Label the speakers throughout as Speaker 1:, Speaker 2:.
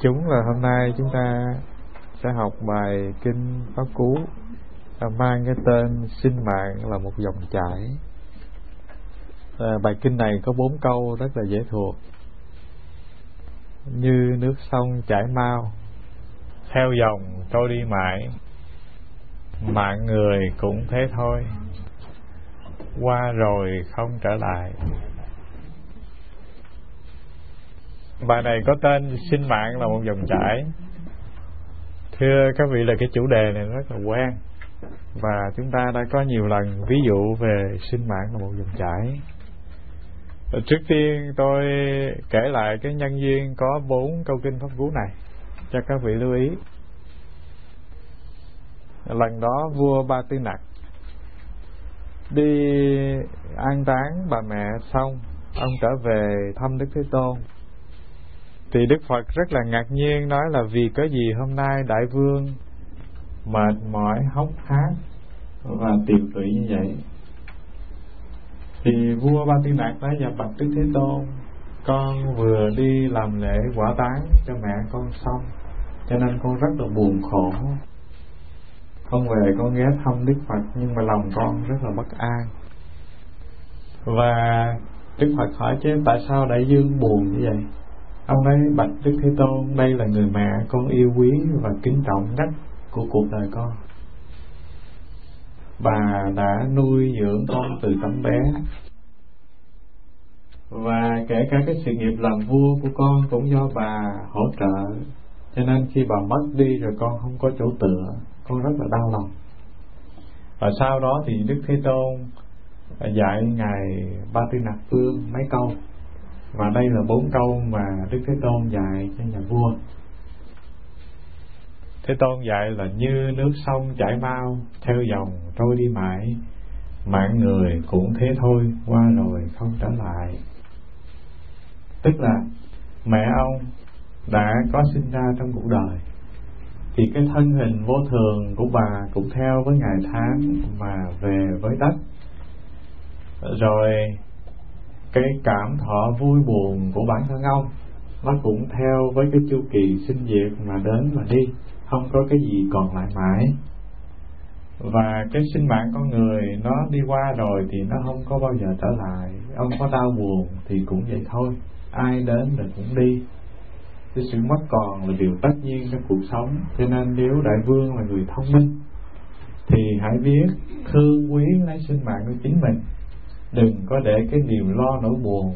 Speaker 1: Chúng là hôm nay chúng ta sẽ học bài kinh Pháp Cú mang cái tên sinh mạng là một dòng chảy. À, bài kinh này có bốn câu rất là dễ thuộc. Như nước sông chảy mau, theo dòng trôi đi mãi, mạng người cũng thế thôi, qua rồi không trở lại. Bài này có tên sinh mạng là một dòng chảy. Thưa các vị, là cái chủ đề này rất là quen. Và chúng ta đã có nhiều lần ví dụ về sinh mạng là một dòng chảy. Trước tiên tôi kể lại cái nhân duyên có bốn câu kinh pháp cú này, Cho các vị lưu ý. Lần đó vua Ba Tư Nặc Đi an táng bà mẹ xong, Ông trở về thăm Đức Thế Tôn thì Đức Phật rất là ngạc nhiên nói là vì có gì hôm nay đại vương mệt mỏi, hốc hác và tiều tụy như vậy? Thì vua ba tiên đạt nói dạ và bạch đức thế tôn, con vừa đi làm lễ quả táng cho mẹ con xong, cho nên con rất là buồn khổ. Con về con ghé thăm đức phật, nhưng mà lòng con rất là bất an. Và đức phật hỏi, chứ tại sao đại dương buồn như vậy? Ông ấy bạch đức thế tôn, đây là người mẹ con yêu quý và kính trọng nhất của cuộc đời con. Bà đã nuôi dưỡng con từ tấm bé. Và kể cả cái sự nghiệp làm vua của con cũng do bà hỗ trợ. Cho nên khi bà mất đi rồi con không có chỗ tựa, con rất là đau lòng. Và sau đó thì đức thế tôn dạy ngài ba tư nặc phương mấy câu và đây là bốn câu mà đức thế tôn dạy cho nhà vua. Thế tôn dạy là như nước sông chảy mau theo dòng trôi đi mãi. Mạng người cũng thế thôi, qua rồi không trở lại. Tức là, mẹ ông đã có sinh ra trong cuộc đời. Thì cái thân hình vô thường của bà cũng theo với ngày tháng mà về với đất. Rồi cái cảm thọ vui buồn của bản thân ông, nó cũng theo với cái chu kỳ sinh diệt mà đến mà đi, không có cái gì còn lại mãi. Và cái sinh mạng con người nó đi qua rồi thì nó không có bao giờ trở lại. Ông có đau buồn thì cũng vậy thôi, ai đến rồi cũng đi. Cái sự mất còn là điều tất nhiên trong cuộc sống, cho nên nếu đại vương là người thông minh, thì hãy biết thương quý lấy sinh mạng của chính mình đừng có để cái niềm lo nỗi buồn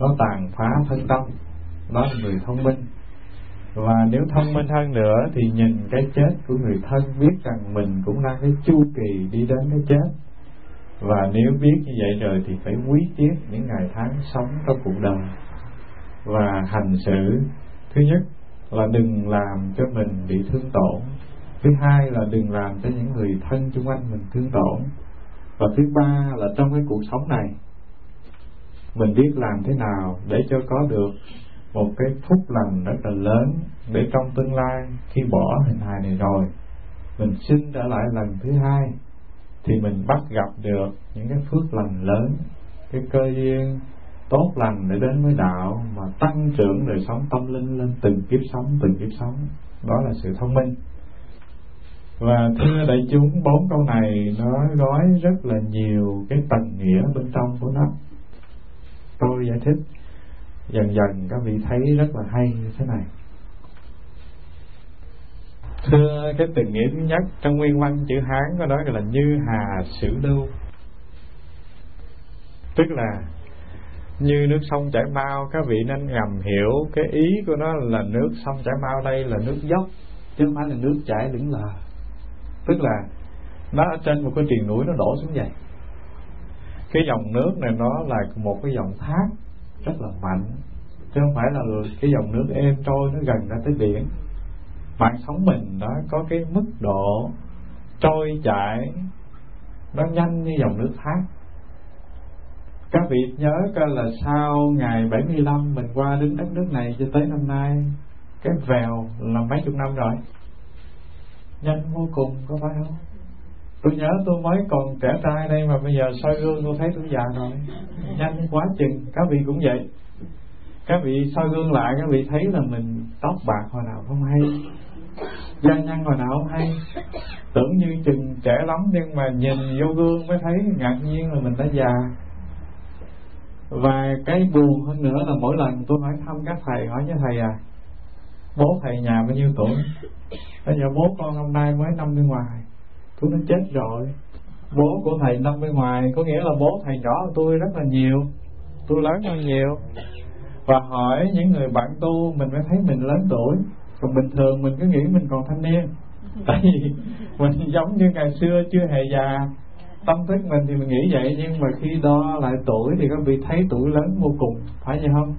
Speaker 1: nó tàn phá thân tâm đó là người thông minh. Và nếu thông minh hơn nữa thì nhìn cái chết của người thân biết rằng mình cũng đang cái chu kỳ đi đến cái chết. Và nếu biết như vậy rồi thì phải quý tiếc những ngày tháng sống trong cuộc đời. Và hành xử, thứ nhất là đừng làm cho mình bị thương tổn. Thứ hai là đừng làm cho những người thân xung quanh mình thương tổn và thứ ba là trong cái cuộc sống này, mình biết làm thế nào để cho có được một cái phúc lành rất là lớn để trong tương lai khi bỏ hình hài này rồi, mình sinh trở lại lần thứ hai, thì mình bắt gặp được những cái phước lành lớn, cái cơ duyên tốt lành để đến với đạo mà tăng trưởng đời sống, tâm linh lên từng kiếp sống, từng kiếp sống. Đó là sự thông minh và thưa đại chúng, bốn câu này nó gói rất là nhiều cái tầng nghĩa bên trong của nó. Tôi giải thích dần dần, các vị thấy rất là hay như thế này. Thưa, cái tầng nghĩa thứ nhất trong nguyên văn chữ hán có nói là như hà sử lưu. Tức là như nước sông chảy mau, các vị nên ngầm hiểu cái ý của nó là nước sông chảy mau đây là nước dốc, chứ không phải là nước chảy lững lờ tức là nó ở trên một cái triền núi nó đổ xuống vậy. Cái dòng nước này nó là một cái dòng thác rất là mạnh. Chứ không phải là cái dòng nước êm trôi nó gần ra tới biển. Mạng sống mình nó có cái mức độ trôi chảy nó nhanh như dòng nước thác. Các vị nhớ coi là sau ngày 75 mình qua đến đất nước này cho tới năm nay cái vèo là mấy chục năm rồi nhanh vô cùng, có phải không? Tôi nhớ tôi mới còn trẻ trai đây mà bây giờ soi gương tôi thấy tôi già rồi. Nhanh quá chừng, các vị cũng vậy. Các vị soi gương lại, các vị thấy là mình tóc bạc hồi nào không hay, da nhăn hồi nào không hay. Tưởng như chừng trẻ lắm nhưng mà nhìn vô gương mới thấy ngạc nhiên là mình đã già. Và cái buồn hơn nữa là mỗi lần tôi hỏi thăm các thầy, hỏi với thầy à bố thầy nhà bao nhiêu tuổi? Bây giờ bố con hôm nay mới năm mươi ngoài. Tôi nói chết rồi. Bố của thầy năm mươi ngoài có nghĩa là bố thầy nhỏ hơn tôi rất là nhiều. Tôi lớn hơn nhiều. Và hỏi những người bạn tu mình mới thấy mình lớn tuổi. Còn bình thường mình cứ nghĩ mình còn thanh niên. Tại vì mình giống như ngày xưa chưa hề già. Tâm thức mình thì mình nghĩ vậy nhưng mà khi đo lại tuổi thì các vị thấy tuổi lớn vô cùng. Phải vậy không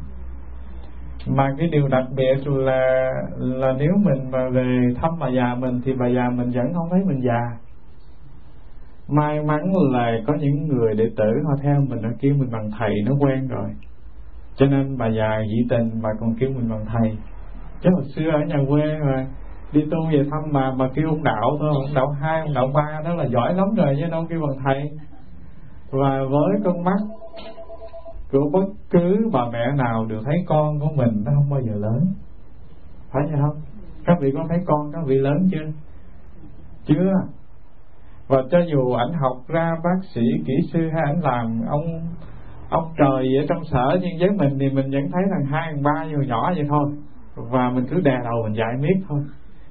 Speaker 1: mà cái điều đặc biệt là là nếu mình mà về thăm bà già mình thì bà già mình vẫn không thấy mình già. May mắn là có những người đệ tử họ theo mình, họ kêu mình bằng thầy, nó quen rồi. Cho nên bà già dị tình bà còn kêu mình bằng thầy. Chứ hồi xưa ở nhà quê mà, đi tu về thăm bà mà kêu ông đạo thôi, ông đạo hai, ông đạo ba, đó là giỏi lắm rồi chứ đâu kêu bằng thầy. Và với con mắt của bất cứ bà mẹ nào đều thấy con của mình nó không bao giờ lớn. Phải vậy không? Các vị có thấy con các vị lớn chưa? Chưa. Và cho dù ảnh học ra bác sĩ, kỹ sư hay ảnh làm ông ông trời ở trong sở, nhưng với mình thì mình vẫn thấy thằng hai, thằng ba nhỏ nhỏ vậy thôi. Và mình cứ đè đầu mình dạy miết thôi.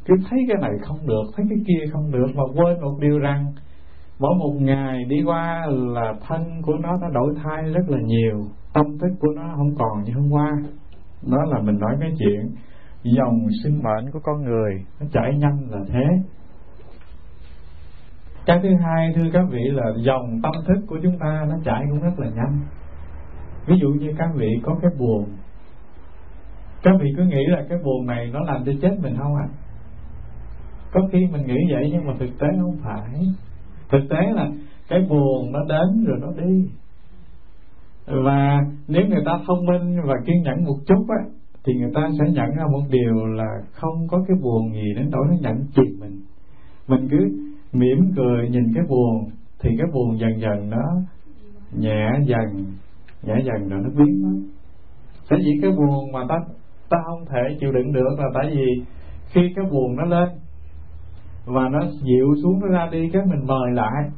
Speaker 1: Cứ thấy cái này không được, thấy cái kia không được, mà quên một điều rằng mỗi một ngày đi qua là thân của nó nó đổi thay rất là nhiều, tâm thức của nó không còn như hôm qua. Đó là mình nói cái chuyện, dòng sinh mệnh của con người nó chảy nhanh là thế. Cái thứ hai, thưa các vị, là dòng tâm thức của chúng ta nó chảy cũng rất là nhanh. Ví dụ như các vị có cái buồn, các vị cứ nghĩ là cái buồn này nó làm cho chết mình không ạ à? có khi mình nghĩ vậy nhưng mà thực tế không phải thực tế là cái buồn nó đến rồi nó đi. Và nếu người ta thông minh và kiên nhẫn một chút á, thì người ta sẽ nhận ra một điều là không có cái buồn gì đến nỗi nó nhận chìm mình. Mình cứ mỉm cười nhìn cái buồn, thì cái buồn dần dần nó nhẹ dần nhẹ dần rồi nó biến mất. Sở dĩ cái buồn mà ta ta không thể chịu đựng được là tại vì khi cái buồn nó lên và nó dịu xuống, nó ra đi cái mình mời lại.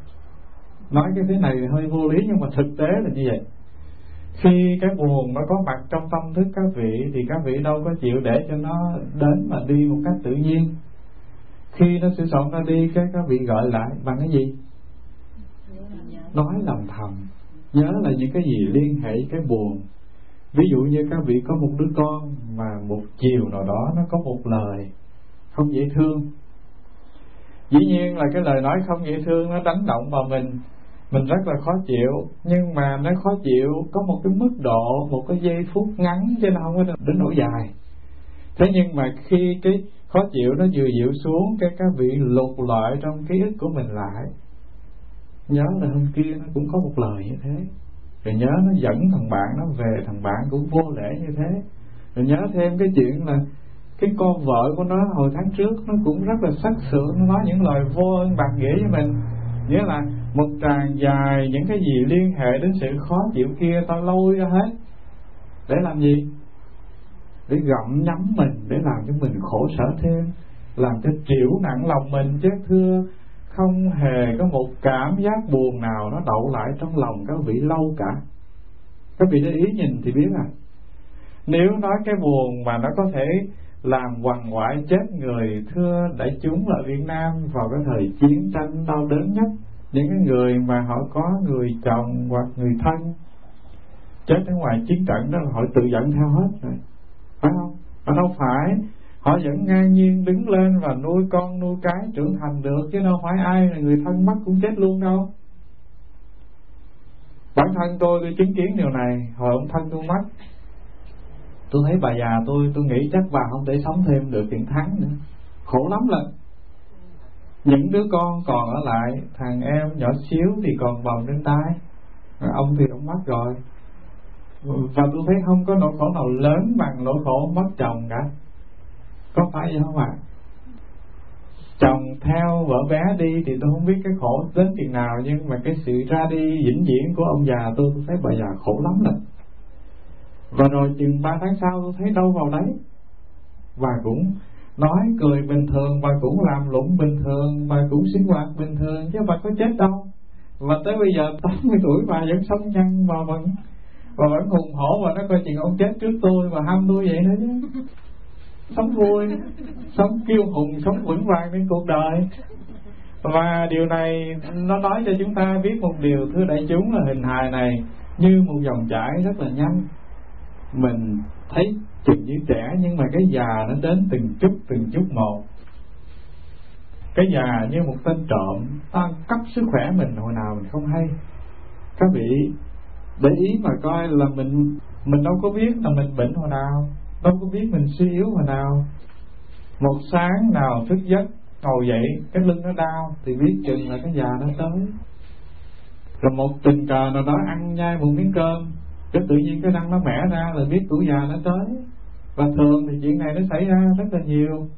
Speaker 1: Nói cái thế này hơi vô lý, nhưng mà thực tế là như vậy. Khi cái buồn nó có mặt trong tâm thức các vị, thì các vị đâu có chịu để cho nó đến mà đi một cách tự nhiên. Khi nó sẽ soạn ra đi, cái các vị gọi lại bằng cái gì? Nói lòng thầm. Nhớ là những cái gì liên hệ cái buồn. Ví dụ như các vị có một đứa con mà một chiều nào đó nó có một lời không dễ thương dĩ nhiên là cái lời nói không dễ thương nó đánh động vào mình. Mình rất là khó chịu. Nhưng mà nó khó chịu, có một cái mức độ, một cái giây phút ngắn chứ nó không có đến nỗi dài. Thế nhưng mà khi cái khó chịu nó vừa dịu xuống, cái các vị lục lọi trong ký ức của mình lại, nhớ là hôm kia nó cũng có một lời như thế. Rồi nhớ nó dẫn thằng bạn nó về, thằng bạn cũng vô lễ như thế. Rồi nhớ thêm cái chuyện là cái con vợ của nó hồi tháng trước nó cũng rất là sắc sượng nó nói những lời vô ơn bạc nghĩa với mình. Nghĩa là một tràng dài những cái gì liên hệ đến sự khó chịu kia ta lôi ra hết. Để làm gì? Để gặm nhắm mình, để làm cho mình khổ sở thêm. Làm cho chịu nặng lòng mình chứ, thưa. Không hề có một cảm giác buồn nào nó đậu lại trong lòng các vị lâu cả. Các vị để ý nhìn thì biết à. Nếu nói cái buồn mà nó có thể làm hoàng ngoại chết người, thưa đại chúng ở Việt Nam vào cái thời chiến tranh đau đớn nhất. Những cái người mà họ có người chồng hoặc người thân, chết ở ngoài chiến trận đó là họ tự dẫn theo hết rồi. Phải không? Mà đâu phải họ vẫn ngang nhiên đứng lên và nuôi con, nuôi cái trưởng thành được, chứ đâu phải ai là người thân mất cũng chết luôn đâu. Bản thân tôi tôi chứng kiến điều này, hồi ông thân tôi mất tôi thấy bà già tôi tôi nghĩ chắc bà không thể sống thêm được những tháng nữa. Khổ lắm lần những đứa con còn ở lại, thằng em nhỏ xíu thì còn vòng trên tay. Ông thì ông mất rồi. Và tôi thấy không có nỗi khổ nào lớn bằng nỗi khổ mất chồng cả. Có phải vậy không ạ? À? chồng theo vợ bé đi thì tôi không biết cái khổ đến chừng nào, nhưng mà cái sự ra đi vĩnh viễn của ông già tôi tôi thấy bà già khổ lắm rồi và rồi chừng ba tháng sau tôi thấy đâu vào đấy. Và cũng nói cười bình thường và cũng làm lụng bình thường và cũng sinh hoạt bình thường, chứ bà có chết đâu. Và tới bây giờ 80 tuổi bà vẫn sống nhăn và vẫn và vẫn hùng hổ và nó coi chừng ông chết trước tôi và ham tôi vậy nữa chứ. Sống vui, sống kiêu hùng, sống vững vàng trên cuộc đời. Và điều này nó nói cho chúng ta biết một điều, thưa đại chúng, là hình hài này như một dòng chảy rất là nhanh mình thấy chừng như trẻ, nhưng mà cái già nó đến từng chút từng chút một. Cái già như một tên trộm, ta cắp sức khỏe mình, hồi nào mình không hay. Các vị để ý mà coi là mình mình đâu có biết là mình bệnh hồi nào, đâu có biết mình suy yếu hồi nào. Một sáng nào thức giấc, ngồi dậy, cái lưng nó đau, thì biết chừng là cái già nó tới. Rồi một tình cờ nào đó ăn nhai một miếng cơm cái tự nhiên cái răng nó mẻ ra là biết tuổi già nó tới. Và thường thì chuyện này nó xảy ra rất là nhiều.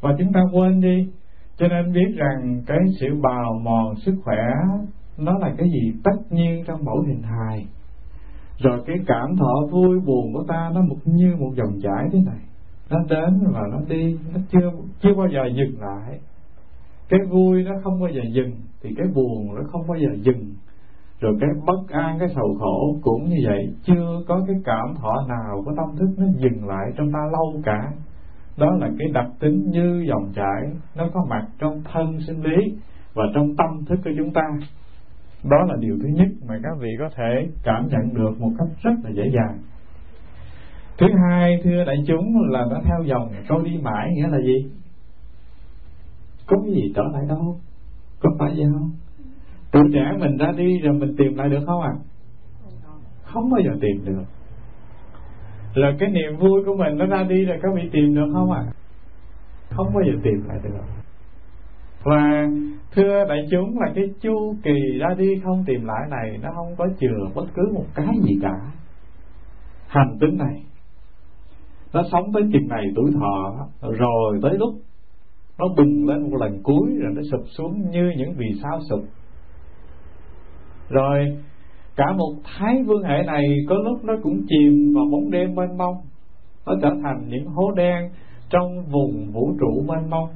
Speaker 1: Và chúng ta quên đi. Cho nên biết rằng cái sự bào mòn sức khỏe nó là cái gì tất nhiên trong mẫu hình hài. Rồi cái cảm thọ vui buồn của ta nó một như một dòng chảy thế này. Nó đến và nó đi, nó chưa chưa bao giờ dừng lại. Cái vui nó không bao giờ dừng, thì cái buồn nó không bao giờ dừng rồi cái bất an, cái sầu khổ cũng như vậy. Chưa có cái cảm thọ nào của tâm thức nó dừng lại trong ta lâu cả. Đó là cái đặc tính như dòng chảy. Nó có mặt trong thân sinh lý và trong tâm thức của chúng ta. Đó là điều thứ nhất mà các vị có thể cảm nhận được một cách rất là dễ dàng. Thứ hai, thưa đại chúng, là nó theo dòng câu đi mãi nghĩa là gì? Có cái gì trở lại đâu? Có phải vậy không? Tuổi trẻ mình ra đi rồi mình tìm lại được không ạ à? không bao giờ tìm được là cái niềm vui của mình nó ra đi rồi các vị tìm được không ạ à? không bao giờ tìm lại được và thưa đại chúng là cái chu kỳ ra đi không tìm lại này nó không có chừa bất cứ một cái gì cả hành tinh này, nó sống tới chừng này tuổi thọ, rồi tới lúc nó bùng lên một lần cuối rồi nó sụp xuống như những vì sao sụp rồi, cả một thái vương hệ này có lúc nó cũng chìm vào bóng đêm mênh mông. Nó trở thành những hố đen trong vùng vũ trụ mênh mông.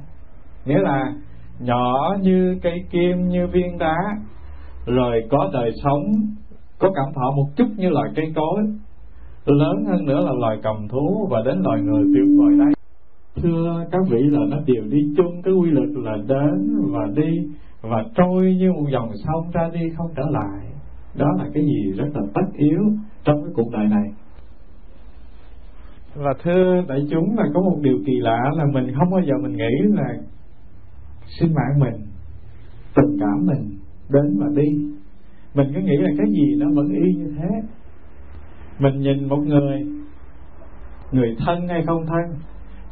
Speaker 1: Nghĩa là nhỏ như cây kim, như viên đá, rồi có đời sống, có cảm thọ một chút như loài cây cối. Lớn hơn nữa là loài cầm thú và đến loài người tuyệt vời đây thưa các vị là nó đều đi chung cái quy luật là đến và đi và trôi như một dòng sông ra đi không trở lại. Đó là cái gì rất là tất yếu trong cái cuộc đời này. Và thưa đại chúng là có một điều kỳ lạ là mình không bao giờ mình nghĩ là sinh mạng mình tình cảm mình đến và đi. Mình cứ nghĩ là cái gì nó vẫn y như thế. Mình nhìn một người người thân hay không thân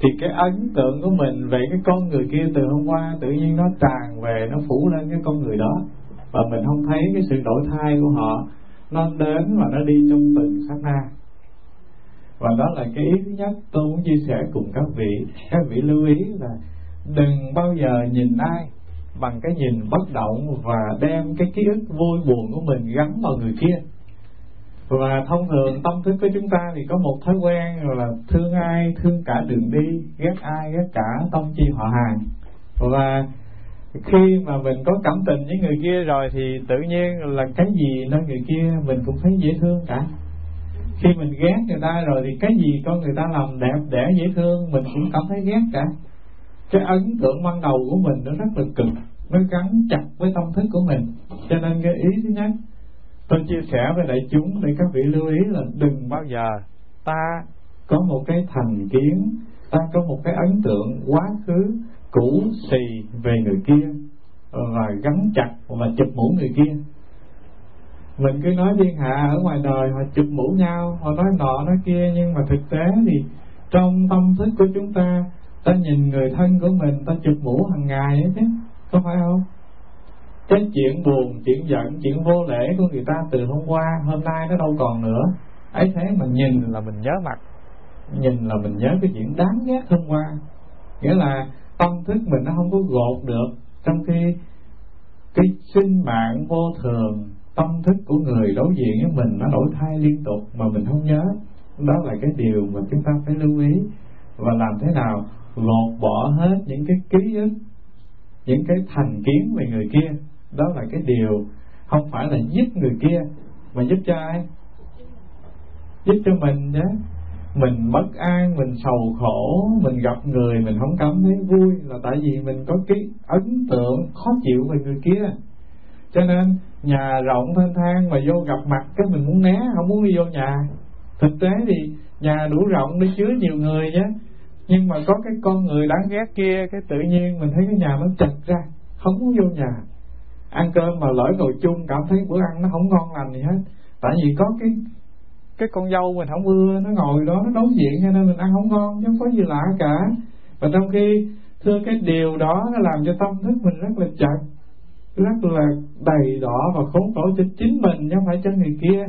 Speaker 1: thì cái ấn tượng của mình về cái con người kia từ hôm qua tự nhiên nó tràn về, nó phủ lên cái con người đó. Và mình không thấy cái sự đổi thay của họ. Nó đến và nó đi trong từng sát na. Và đó là cái ý thứ nhất tôi muốn chia sẻ cùng các vị. Các vị lưu ý là đừng bao giờ nhìn ai bằng cái nhìn bất động và đem cái ký ức vui buồn của mình gắn vào người kia và thông thường tâm thức của chúng ta thì có một thói quen là thương ai, thương cả đường đi, ghét ai, ghét cả tông chi họ hàng. Và khi mà mình có cảm tình với người kia rồi thì tự nhiên là cái gì nơi người kia mình cũng thấy dễ thương cả. Khi mình ghét người ta rồi thì cái gì con người ta làm đẹp đẽ dễ thương, mình cũng cảm thấy ghét cả. Cái ấn tượng ban đầu của mình nó rất là cực, nó gắn chặt với tâm thức của mình. Cho nên cái ý thứ nhất tôi chia sẻ với đại chúng để các vị lưu ý là đừng bao giờ ta có một cái thành kiến, ta có một cái ấn tượng quá khứ cũ xì về người kia và gắn chặt và chụp mũ người kia. Mình cứ nói thiên hạ ở ngoài đời họ chụp mũ nhau, họ nói nọ nói kia, nhưng mà thực tế thì trong tâm thức của chúng ta ta nhìn người thân của mình, ta chụp mũ hàng ngày ấy chứ, có phải không? Cái chuyện buồn chuyện giận chuyện vô lễ của người ta từ hôm qua hôm nay nó đâu còn nữa. Ấy thế mà nhìn là mình nhớ mặt. Nhìn là mình nhớ cái chuyện đáng ghét hôm qua. Nghĩa là tâm thức mình nó không có gột được trong khi cái sinh mạng vô thường. Tâm thức của người đối diện với mình nó đổi thay liên tục mà mình không nhớ. Đó là cái điều mà chúng ta phải lưu ý. Và làm thế nào lột bỏ hết những cái ký ức những cái thành kiến về người kia đó là cái điều không phải là giúp người kia, mà giúp cho ai? Giúp cho mình nhé. Mình bất an, mình sầu khổ, mình gặp người, mình không cảm thấy vui là tại vì mình có cái ấn tượng khó chịu về người kia. Cho nên, nhà rộng thênh thang mà vô gặp mặt cái mình muốn né, không muốn đi vô nhà. Thực tế thì nhà đủ rộng để chứa nhiều người nhé. Nhưng mà có cái con người đáng ghét kia, cái tự nhiên mình thấy cái nhà nó chật ra, không muốn vô nhà ăn cơm mà lỡ ngồi chung, cảm thấy bữa ăn nó không ngon lành gì hết. Tại vì có cái cái con dâu mình không ưa, nó ngồi đó, nó đối diện cho nên mình ăn không ngon, chứ không có gì lạ cả. Và trong khi thưa cái điều đó, nó làm cho tâm thức mình rất là chật, rất là đầy đỏ và khốn khổ cho chính mình, chứ không phải cho người kia.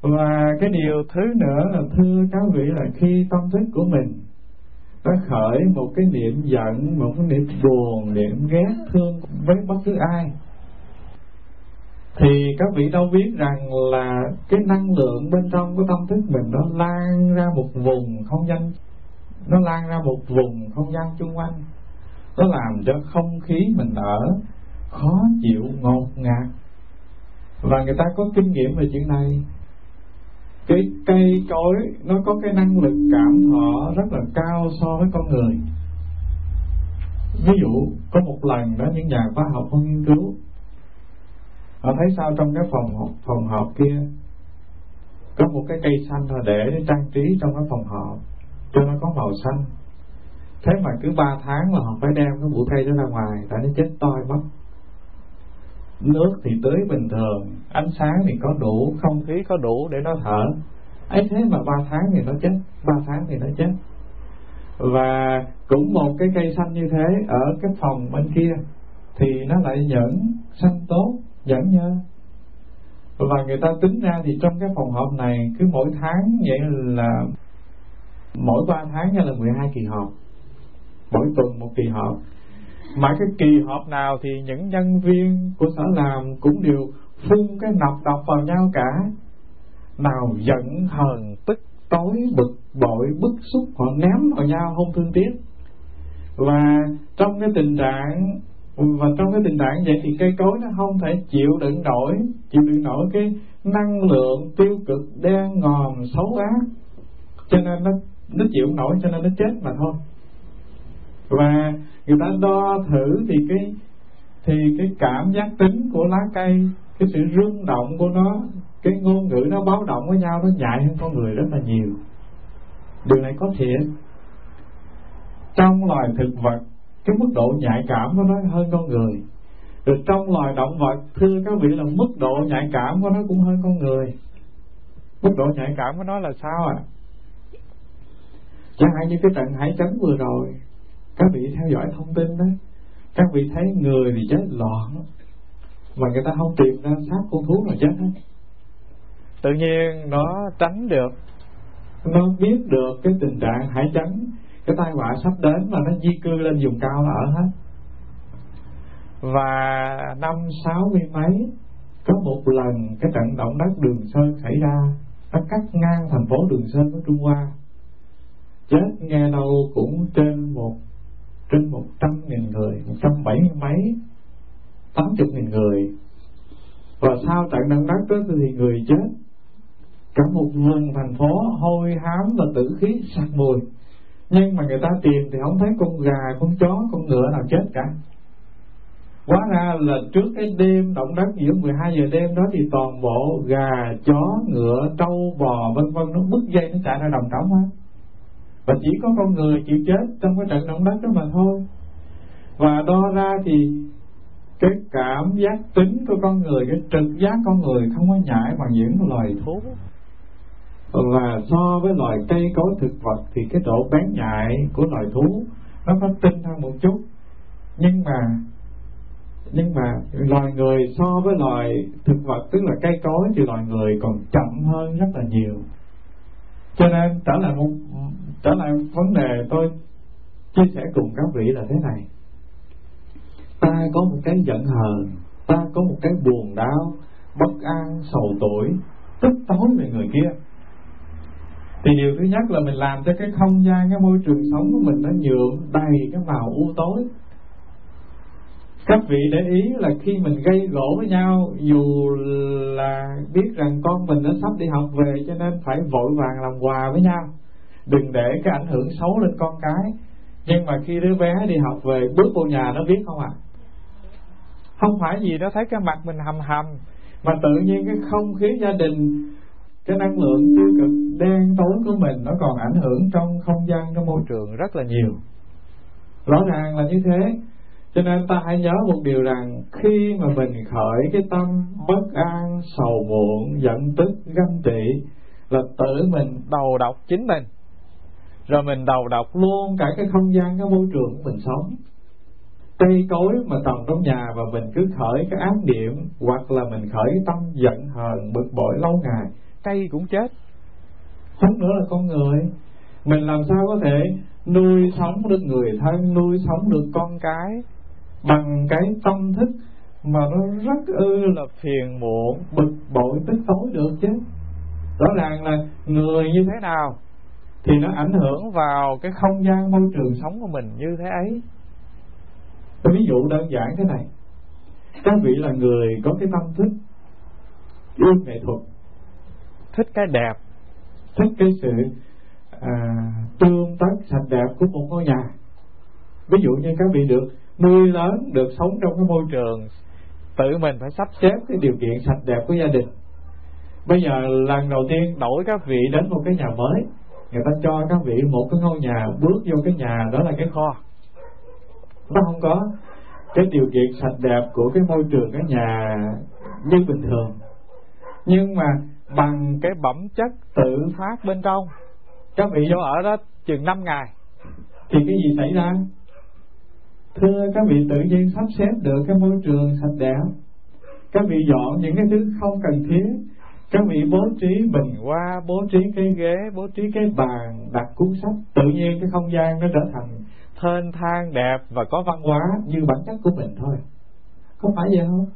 Speaker 1: Và cái điều thứ nữa là thưa các vị là khi tâm thức của mình ta khởi một cái niệm giận, một cái niệm buồn, niệm ghét thương với bất cứ ai. Thì các vị đâu biết rằng là cái năng lượng bên trong của tâm thức mình nó lan ra một vùng không gian, nó lan ra một vùng không gian chung quanh. Nó làm cho không khí mình ở khó chịu ngột ngạt. Và người ta có kinh nghiệm về chuyện này cái cây cối, nó có cái năng lực cảm thọ rất là cao so với con người. Ví dụ, có một lần đó, những nhà khoa học họ nghiên cứu, họ thấy sao trong cái phòng phòng họp kia, có một cái cây xanh họ để để trang trí trong cái phòng họp, cho nó có màu xanh. Thế mà cứ ba tháng là họ phải đem cái bụi cây đó ra ngoài, tại nó chết toi mất nước thì tưới bình thường, ánh sáng thì có đủ, không khí có đủ để nó thở. Ấy thế mà ba tháng thì nó chết, ba tháng thì nó chết. Và cũng một cái cây xanh như thế ở cái phòng bên kia, thì nó lại nhẫn xanh tốt nhẫn nhơ và người ta tính ra thì trong cái phòng họp này cứ mỗi tháng vậy là, mỗi ba tháng là 12 kỳ họp, mỗi tuần một kỳ họp mà cái kỳ họp nào thì những nhân viên của sở làm cũng đều phun cái nọc độc vào nhau cả. Nào giận hờn, tức tối bực bội, bức xúc, họ ném vào nhau không thương tiếc. Và trong cái tình trạng, và trong cái tình trạng vậy thì cây cối nó không thể chịu đựng nổi, chịu đựng nổi cái năng lượng tiêu cực đen ngòm, xấu ác cho nên nó nó chịu nổi, cho nên nó chết mà thôi. Và người ta đo thử thì cái thì cái cảm giác tính của lá cây, cái sự rung động của nó, cái ngôn ngữ nó báo động với nhau, nó nhạy hơn con người rất là nhiều. Điều này có thiệt. Trong loài thực vật, cái mức độ nhạy cảm của nó hơn con người. Rồi trong loài động vật, thưa các vị, là mức độ nhạy cảm của nó cũng hơn con người. Mức độ nhạy cảm của nó là sao à chẳng hạn như cái trận hải chấn vừa rồi các vị theo dõi thông tin đó các vị thấy người thì chết loạn mà người ta không tìm ra xác con thú nào chết hết. Tự nhiên nó tránh được. Nó biết được cái tình trạng hải chấn cái tai họa sắp đến mà nó di cư lên vùng cao là ở hết. Và năm sáu mươi mấy có một lần cái trận động đất Đường Sơn xảy ra nó cắt ngang thành phố Đường Sơn của Trung Hoa. Chết nghe đâu cũng trên một trên một trăm nghìn người một trăm bảy mươi mấy tám chục nghìn người. Và sau trận động đất đó thì người chết. Cả một vùng thành phố hôi hám và tử khí sặc mùi. Nhưng mà người ta tìm thì không thấy con gà con chó con ngựa nào chết cả. Quá ra là trước cái đêm động đất giữa 12 giờ đêm đó thì toàn bộ gà, chó, ngựa, trâu, bò vân vân nó bứt dây nó chạy ra đồng trống hết. Và chỉ có con người chịu chết trong cái trận động đất đó mà thôi. Và đo ra thì cái cảm giác tính của con người, cái trực giác con người không có nhảy bằng những loài thú. Và so với loài cây cối thực vật thì cái độ bén nhạy của loài thú nó có tinh hơn một chút. Nhưng mà nhưng mà loài người so với loài thực vật tức là cây cối thì loài người còn chậm hơn rất là nhiều. Cho nên trở lại một đó là vấn đề tôi chia sẻ cùng các vị là thế này. Ta có một cái giận hờn, ta có một cái buồn đau, bất an, sầu tuổi, tức tối về người kia. Thì điều thứ nhất là mình làm cho cái không gian, cái môi trường sống của mình nó nhuộm đầy cái màu u tối. Các vị để ý là khi mình gây gỗ với nhau, dù là biết rằng con mình nó sắp đi học về, cho nên phải vội vàng làm quà với nhau đừng để cái ảnh hưởng xấu lên con cái. Nhưng mà khi đứa bé đi học về bước vô nhà nó biết không ạ? À? không phải gì nó thấy cái mặt mình hầm hầm mà tự nhiên cái không khí gia đình cái năng lượng tiêu cực đen tối của mình nó còn ảnh hưởng trong không gian trong môi trường rất là nhiều. Rõ ràng là như thế. Cho nên ta hãy nhớ một điều rằng khi mà mình khởi cái tâm bất an sầu muộn giận tức ganh tị là tự mình đầu độc chính mình rồi mình đầu độc luôn cả cái không gian, cái môi trường của mình sống. Cây cối mà trồng trong nhà và mình cứ khởi cái ác niệm, hoặc là mình khởi cái tâm giận hờn, bực bội lâu ngày, cây cũng chết. Không nữa là con người. Mình làm sao có thể nuôi sống được người thân, nuôi sống được con cái bằng cái tâm thức mà nó rất ư là phiền muộn, bực bội, tức tối được chứ. Rõ ràng là người như thế nào thì nó ảnh hưởng vào cái không gian môi trường sống của mình như thế ấy. Ví dụ đơn giản thế này. Các vị là người có cái tâm thức yêu nghệ thuật. Thích cái đẹp. Thích cái sự à, tương tác sạch đẹp của một ngôi nhà. Ví dụ như các vị được nuôi lớn được sống trong cái môi trường tự mình phải sắp xếp cái điều kiện sạch đẹp của gia đình. Bây giờ lần đầu tiên đổi các vị đến một cái nhà mới người ta cho các vị một cái ngôi nhà, bước vô cái nhà, đó là cái kho. Nó không có cái điều kiện sạch đẹp của cái môi trường cái nhà như bình thường. Nhưng mà bằng cái bẩm chất tự phát bên trong, các vị vô ở đó chừng 5 ngày. Thì cái gì xảy ra? Thưa các vị tự nhiên sắp xếp được cái môi trường sạch đẹp. Các vị dọn những cái thứ không cần thiết các vị bố trí bình hoa bố trí cái ghế bố trí cái bàn đặt cuốn sách tự nhiên cái không gian nó trở thành thênh thang đẹp và có văn hóa như bản chất của mình thôi. Có phải vậy không?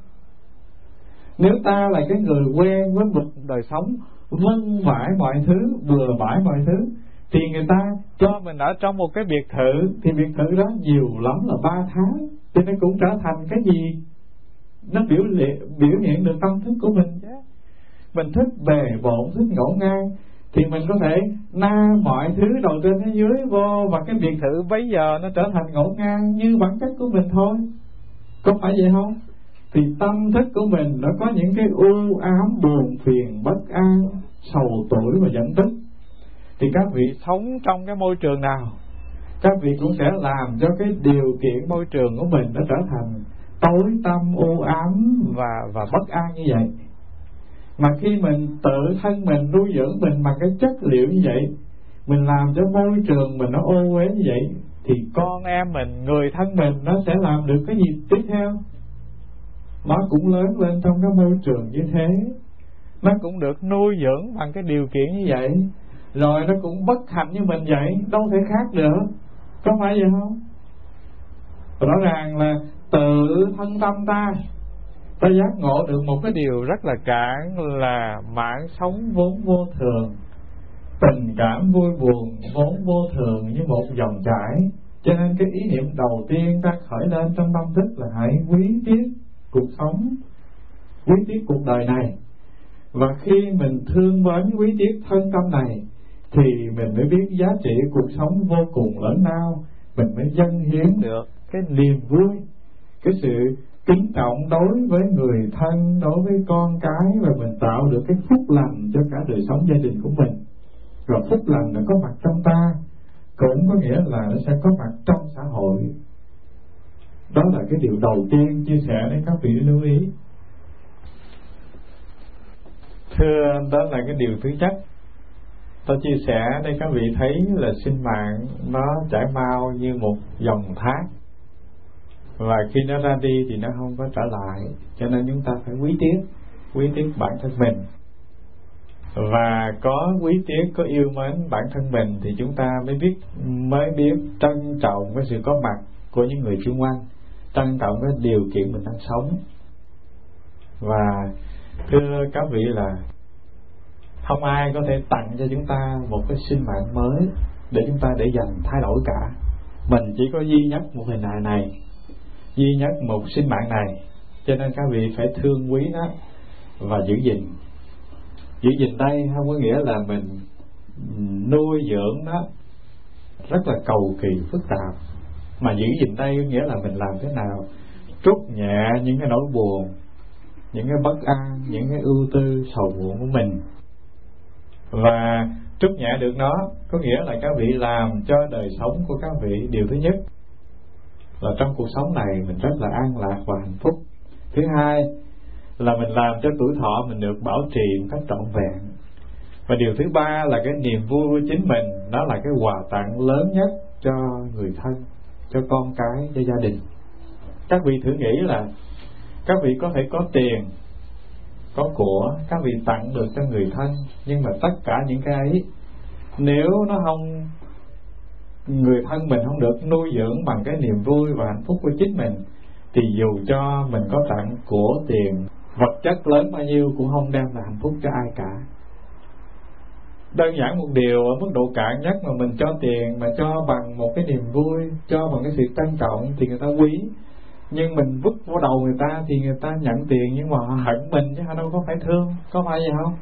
Speaker 1: Nếu ta là cái người quen với một đời sống vâng vãi mọi thứ vừa vãi mọi thứ thì người ta cho mình ở trong một cái biệt thự thì biệt thự đó nhiều lắm là ba tháng thì nó cũng trở thành cái gì? Nó biểu liệt, biểu hiện được tâm thức của mình. chứ mình thích bề bộn, thích ngổn ngang, thì mình có thể na mọi thứ đầu trên thế dưới vô và cái biệt thự bây giờ nó trở thành ngổn ngang như bản chất của mình thôi. Có phải vậy không? Thì tâm thức của mình nó có những cái u ám, buồn phiền, bất an, sầu tuổi và giận tức. Thì các vị sống trong cái môi trường nào, các vị cũng sẽ làm cho cái điều kiện môi trường của mình nó trở thành tối tâm u ám và và bất an như vậy mà khi mình tự thân mình nuôi dưỡng mình bằng cái chất liệu như vậy, mình làm cho môi trường mình nó ô uế như vậy, thì con em mình, người thân mình nó sẽ làm được cái gì tiếp theo? Nó cũng lớn lên trong cái môi trường như thế. Nó cũng được nuôi dưỡng bằng cái điều kiện như vậy. Rồi nó cũng bất hạnh như mình vậy, đâu thể khác được. Có phải vậy không? Rõ ràng là tự thân tâm ta ta giác ngộ được một cái điều rất là cản là mạng sống vốn vô thường. Tình cảm vui buồn vốn vô thường như một dòng chảy. Cho nên cái ý niệm đầu tiên ta khởi lên trong tâm thức là hãy quý tiếc cuộc sống quý tiếc cuộc đời này. Và khi mình thương mến quý tiếc thân tâm này thì mình mới biết giá trị cuộc sống vô cùng lớn lao. Mình mới dâng hiến được. cái niềm vui cái sự kính trọng đối với người thân, đối với con cái và mình tạo được cái phúc lành cho cả đời sống gia đình của mình. Rồi phúc lành nó có mặt trong ta, cũng có nghĩa là nó sẽ có mặt trong xã hội. Đó là cái điều đầu tiên chia sẻ đến các vị lưu ý. Thưa, đó là cái điều thứ nhất. Tôi chia sẻ đây các vị thấy là sinh mạng nó chảy mau như một dòng thác và khi nó ra đi thì nó không có trở lại. Cho nên chúng ta phải quý tiếc quý tiếc bản thân mình. Và có quý tiếc, có yêu mến bản thân mình thì chúng ta mới biết mới biết trân trọng cái sự có mặt của những người xung quanh, trân trọng cái điều kiện mình đang sống. Và thưa các vị là không ai có thể tặng cho chúng ta một cái sinh mạng mới để chúng ta để dành thay đổi cả. Mình chỉ có duy nhất một hình hài này duy nhất một sinh mạng này. Cho nên các vị phải thương quý nó và giữ gìn. Giữ gìn đây không có nghĩa là mình nuôi dưỡng nó rất là cầu kỳ, phức tạp. Mà giữ gìn đây nghĩa là mình làm thế nào? Trút nhẹ những cái nỗi buồn, những cái bất an, những cái ưu tư, sầu muộn của mình. Và trút nhẹ được nó có nghĩa là các vị làm cho đời sống của các vị điều thứ nhất là trong cuộc sống này mình rất là an lạc và hạnh phúc. Thứ hai là mình làm cho tuổi thọ mình được bảo trì một cách trọn vẹn. Và điều thứ ba là cái niềm vui của chính mình, đó là cái quà tặng lớn nhất cho người thân, cho con cái, cho gia đình. Các vị thử nghĩ là các vị có thể có tiền, có của, các vị tặng được cho người thân, nhưng mà tất cả những cái ấy, nếu nó không người thân mình không được nuôi dưỡng bằng cái niềm vui và hạnh phúc của chính mình, thì dù cho mình có tặng của tiền, vật chất lớn bao nhiêu cũng không đem lại hạnh phúc cho ai cả. Đơn giản một điều, ở mức độ cạn nhất mà mình cho tiền, mà cho bằng một cái niềm vui, cho bằng cái sự trân trọng thì người ta quý. Nhưng mình vứt vào đầu người ta thì người ta nhận tiền nhưng mà họ hận mình chứ họ đâu có phải thương, có phải vậy không?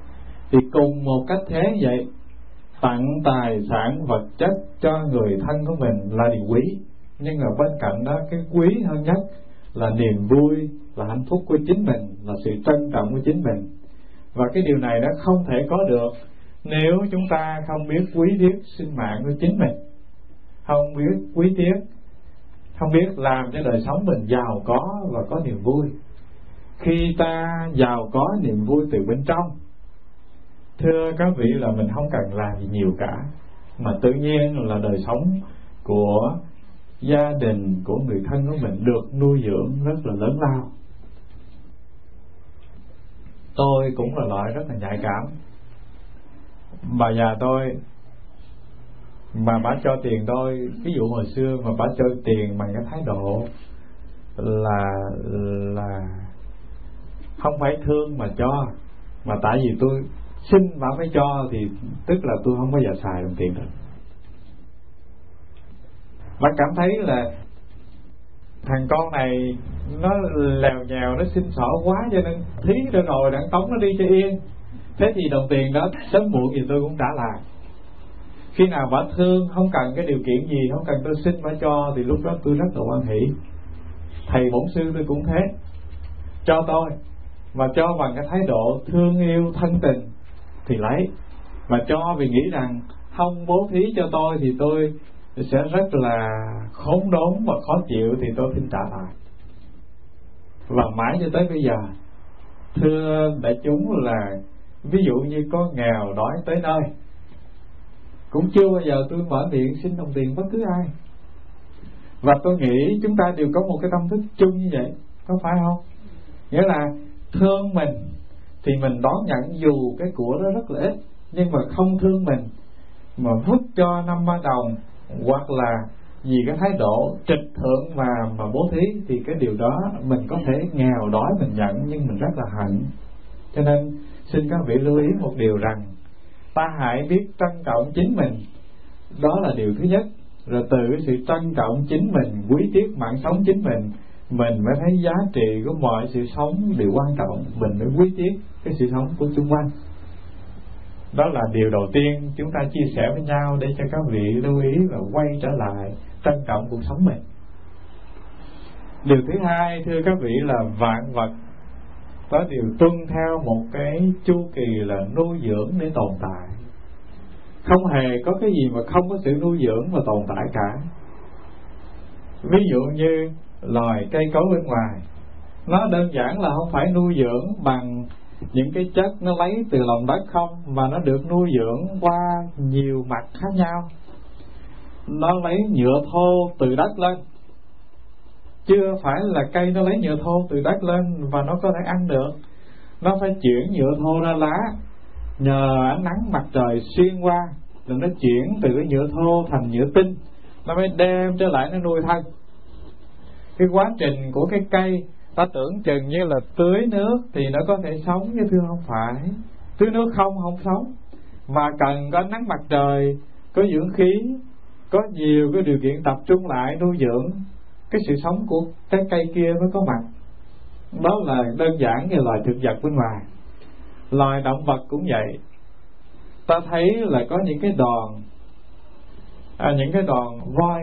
Speaker 1: Thì cùng một cách thế vậy tặng tài sản vật chất cho người thân của mình là điều quý. Nhưng mà bên cạnh đó, cái quý hơn nhất là niềm vui, là hạnh phúc của chính mình, là sự trân trọng của chính mình. Và cái điều này nó không thể có được nếu chúng ta không biết quý tiếc sinh mạng của chính mình. Không biết quý tiếc không biết làm cho đời sống mình giàu có và có niềm vui. Khi ta giàu có, niềm vui từ bên trong thưa các vị là mình không cần làm gì nhiều cả, mà tự nhiên là đời sống của gia đình, của người thân của mình được nuôi dưỡng rất là lớn lao. Tôi cũng là loại rất là nhạy cảm. Bà già tôi mà bà cho tiền tôi, ví dụ hồi xưa mà bà cho tiền bằng cái thái độ là là không phải thương mà cho, mà tại vì tôi xin bà mới cho thì tức là tôi không bao giờ xài đồng tiền đó bà cảm thấy là thằng con này nó lèo nhèo, nó xin xỏ quá cho nên thí ra rồi đặng tống nó đi cho yên. Thế thì đồng tiền đó sớm muộn gì tôi cũng trả lại. Khi nào bà thương, không cần cái điều kiện gì, không cần tôi xin bà cho thì lúc đó tôi rất là quan hỷ. Thầy bổn sư tôi cũng thế. Cho tôi mà cho bằng cái thái độ thương yêu, thân tình thì lấy. Mà cho vì nghĩ rằng không bố thí cho tôi thì tôi sẽ rất là khốn đốn và khó chịu thì tôi xin trả lại. Và mãi cho tới bây giờ, thưa đại chúng là ví dụ như có nghèo đói tới nơi, cũng chưa bao giờ tôi mở miệng xin đồng tiền bất cứ ai. Và tôi nghĩ chúng ta đều có một cái tâm thức chung như vậy, có phải không? Nghĩa là thương mình thì mình đón nhận dù cái của đó rất là ít, nhưng mà không thương mình, mà vứt cho năm ba đồng, hoặc là vì cái thái độ trịch thượng mà mà bố thí, thì cái điều đó mình có thể nghèo đói mình nhận, nhưng mình rất là hạnh cho nên, xin các vị lưu ý một điều rằng, ta hãy biết trân trọng chính mình. Đó là điều thứ nhất. Rồi từ cái sự trân trọng chính mình, quý tiếc mạng sống chính mình mình mới thấy giá trị của mọi sự sống đều quan trọng. Mình mới quý tiếc cái sự sống của chung quanh. Đó là điều đầu tiên chúng ta chia sẻ với nhau để cho các vị lưu ý và quay trở lại trân trọng cuộc sống mình. Điều thứ hai, thưa các vị, là vạn vật có điều tuân theo một cái chu kỳ là nuôi dưỡng để tồn tại. Không hề có cái gì mà không có sự nuôi dưỡng và tồn tại cả. Ví dụ như loài cây cối bên ngoài. Nó đơn giản là không phải nuôi dưỡng bằng những cái chất nó lấy từ lòng đất không, mà nó được nuôi dưỡng qua nhiều mặt khác nhau. Nó lấy nhựa thô từ đất lên. Chưa phải là cây nó lấy nhựa thô từ đất lên và nó có thể ăn được. Nó phải chuyển nhựa thô ra lá nhờ ánh nắng mặt trời xuyên qua, rồi nó chuyển từ cái nhựa thô thành nhựa tinh. Nó mới đem trở lại nó nuôi thân cái quá trình của cái cây ta tưởng chừng như là tưới nước thì nó có thể sống chứ thưa không phải. Tưới nước không không sống. Mà cần có nắng mặt trời có dưỡng khí có nhiều cái điều kiện tập trung lại nuôi dưỡng cái sự sống của cái cây kia mới có mặt. Đó là đơn giản như loài thực vật bên ngoài. Loài động vật cũng vậy. Ta thấy là có những cái đoàn à, những cái đoàn voi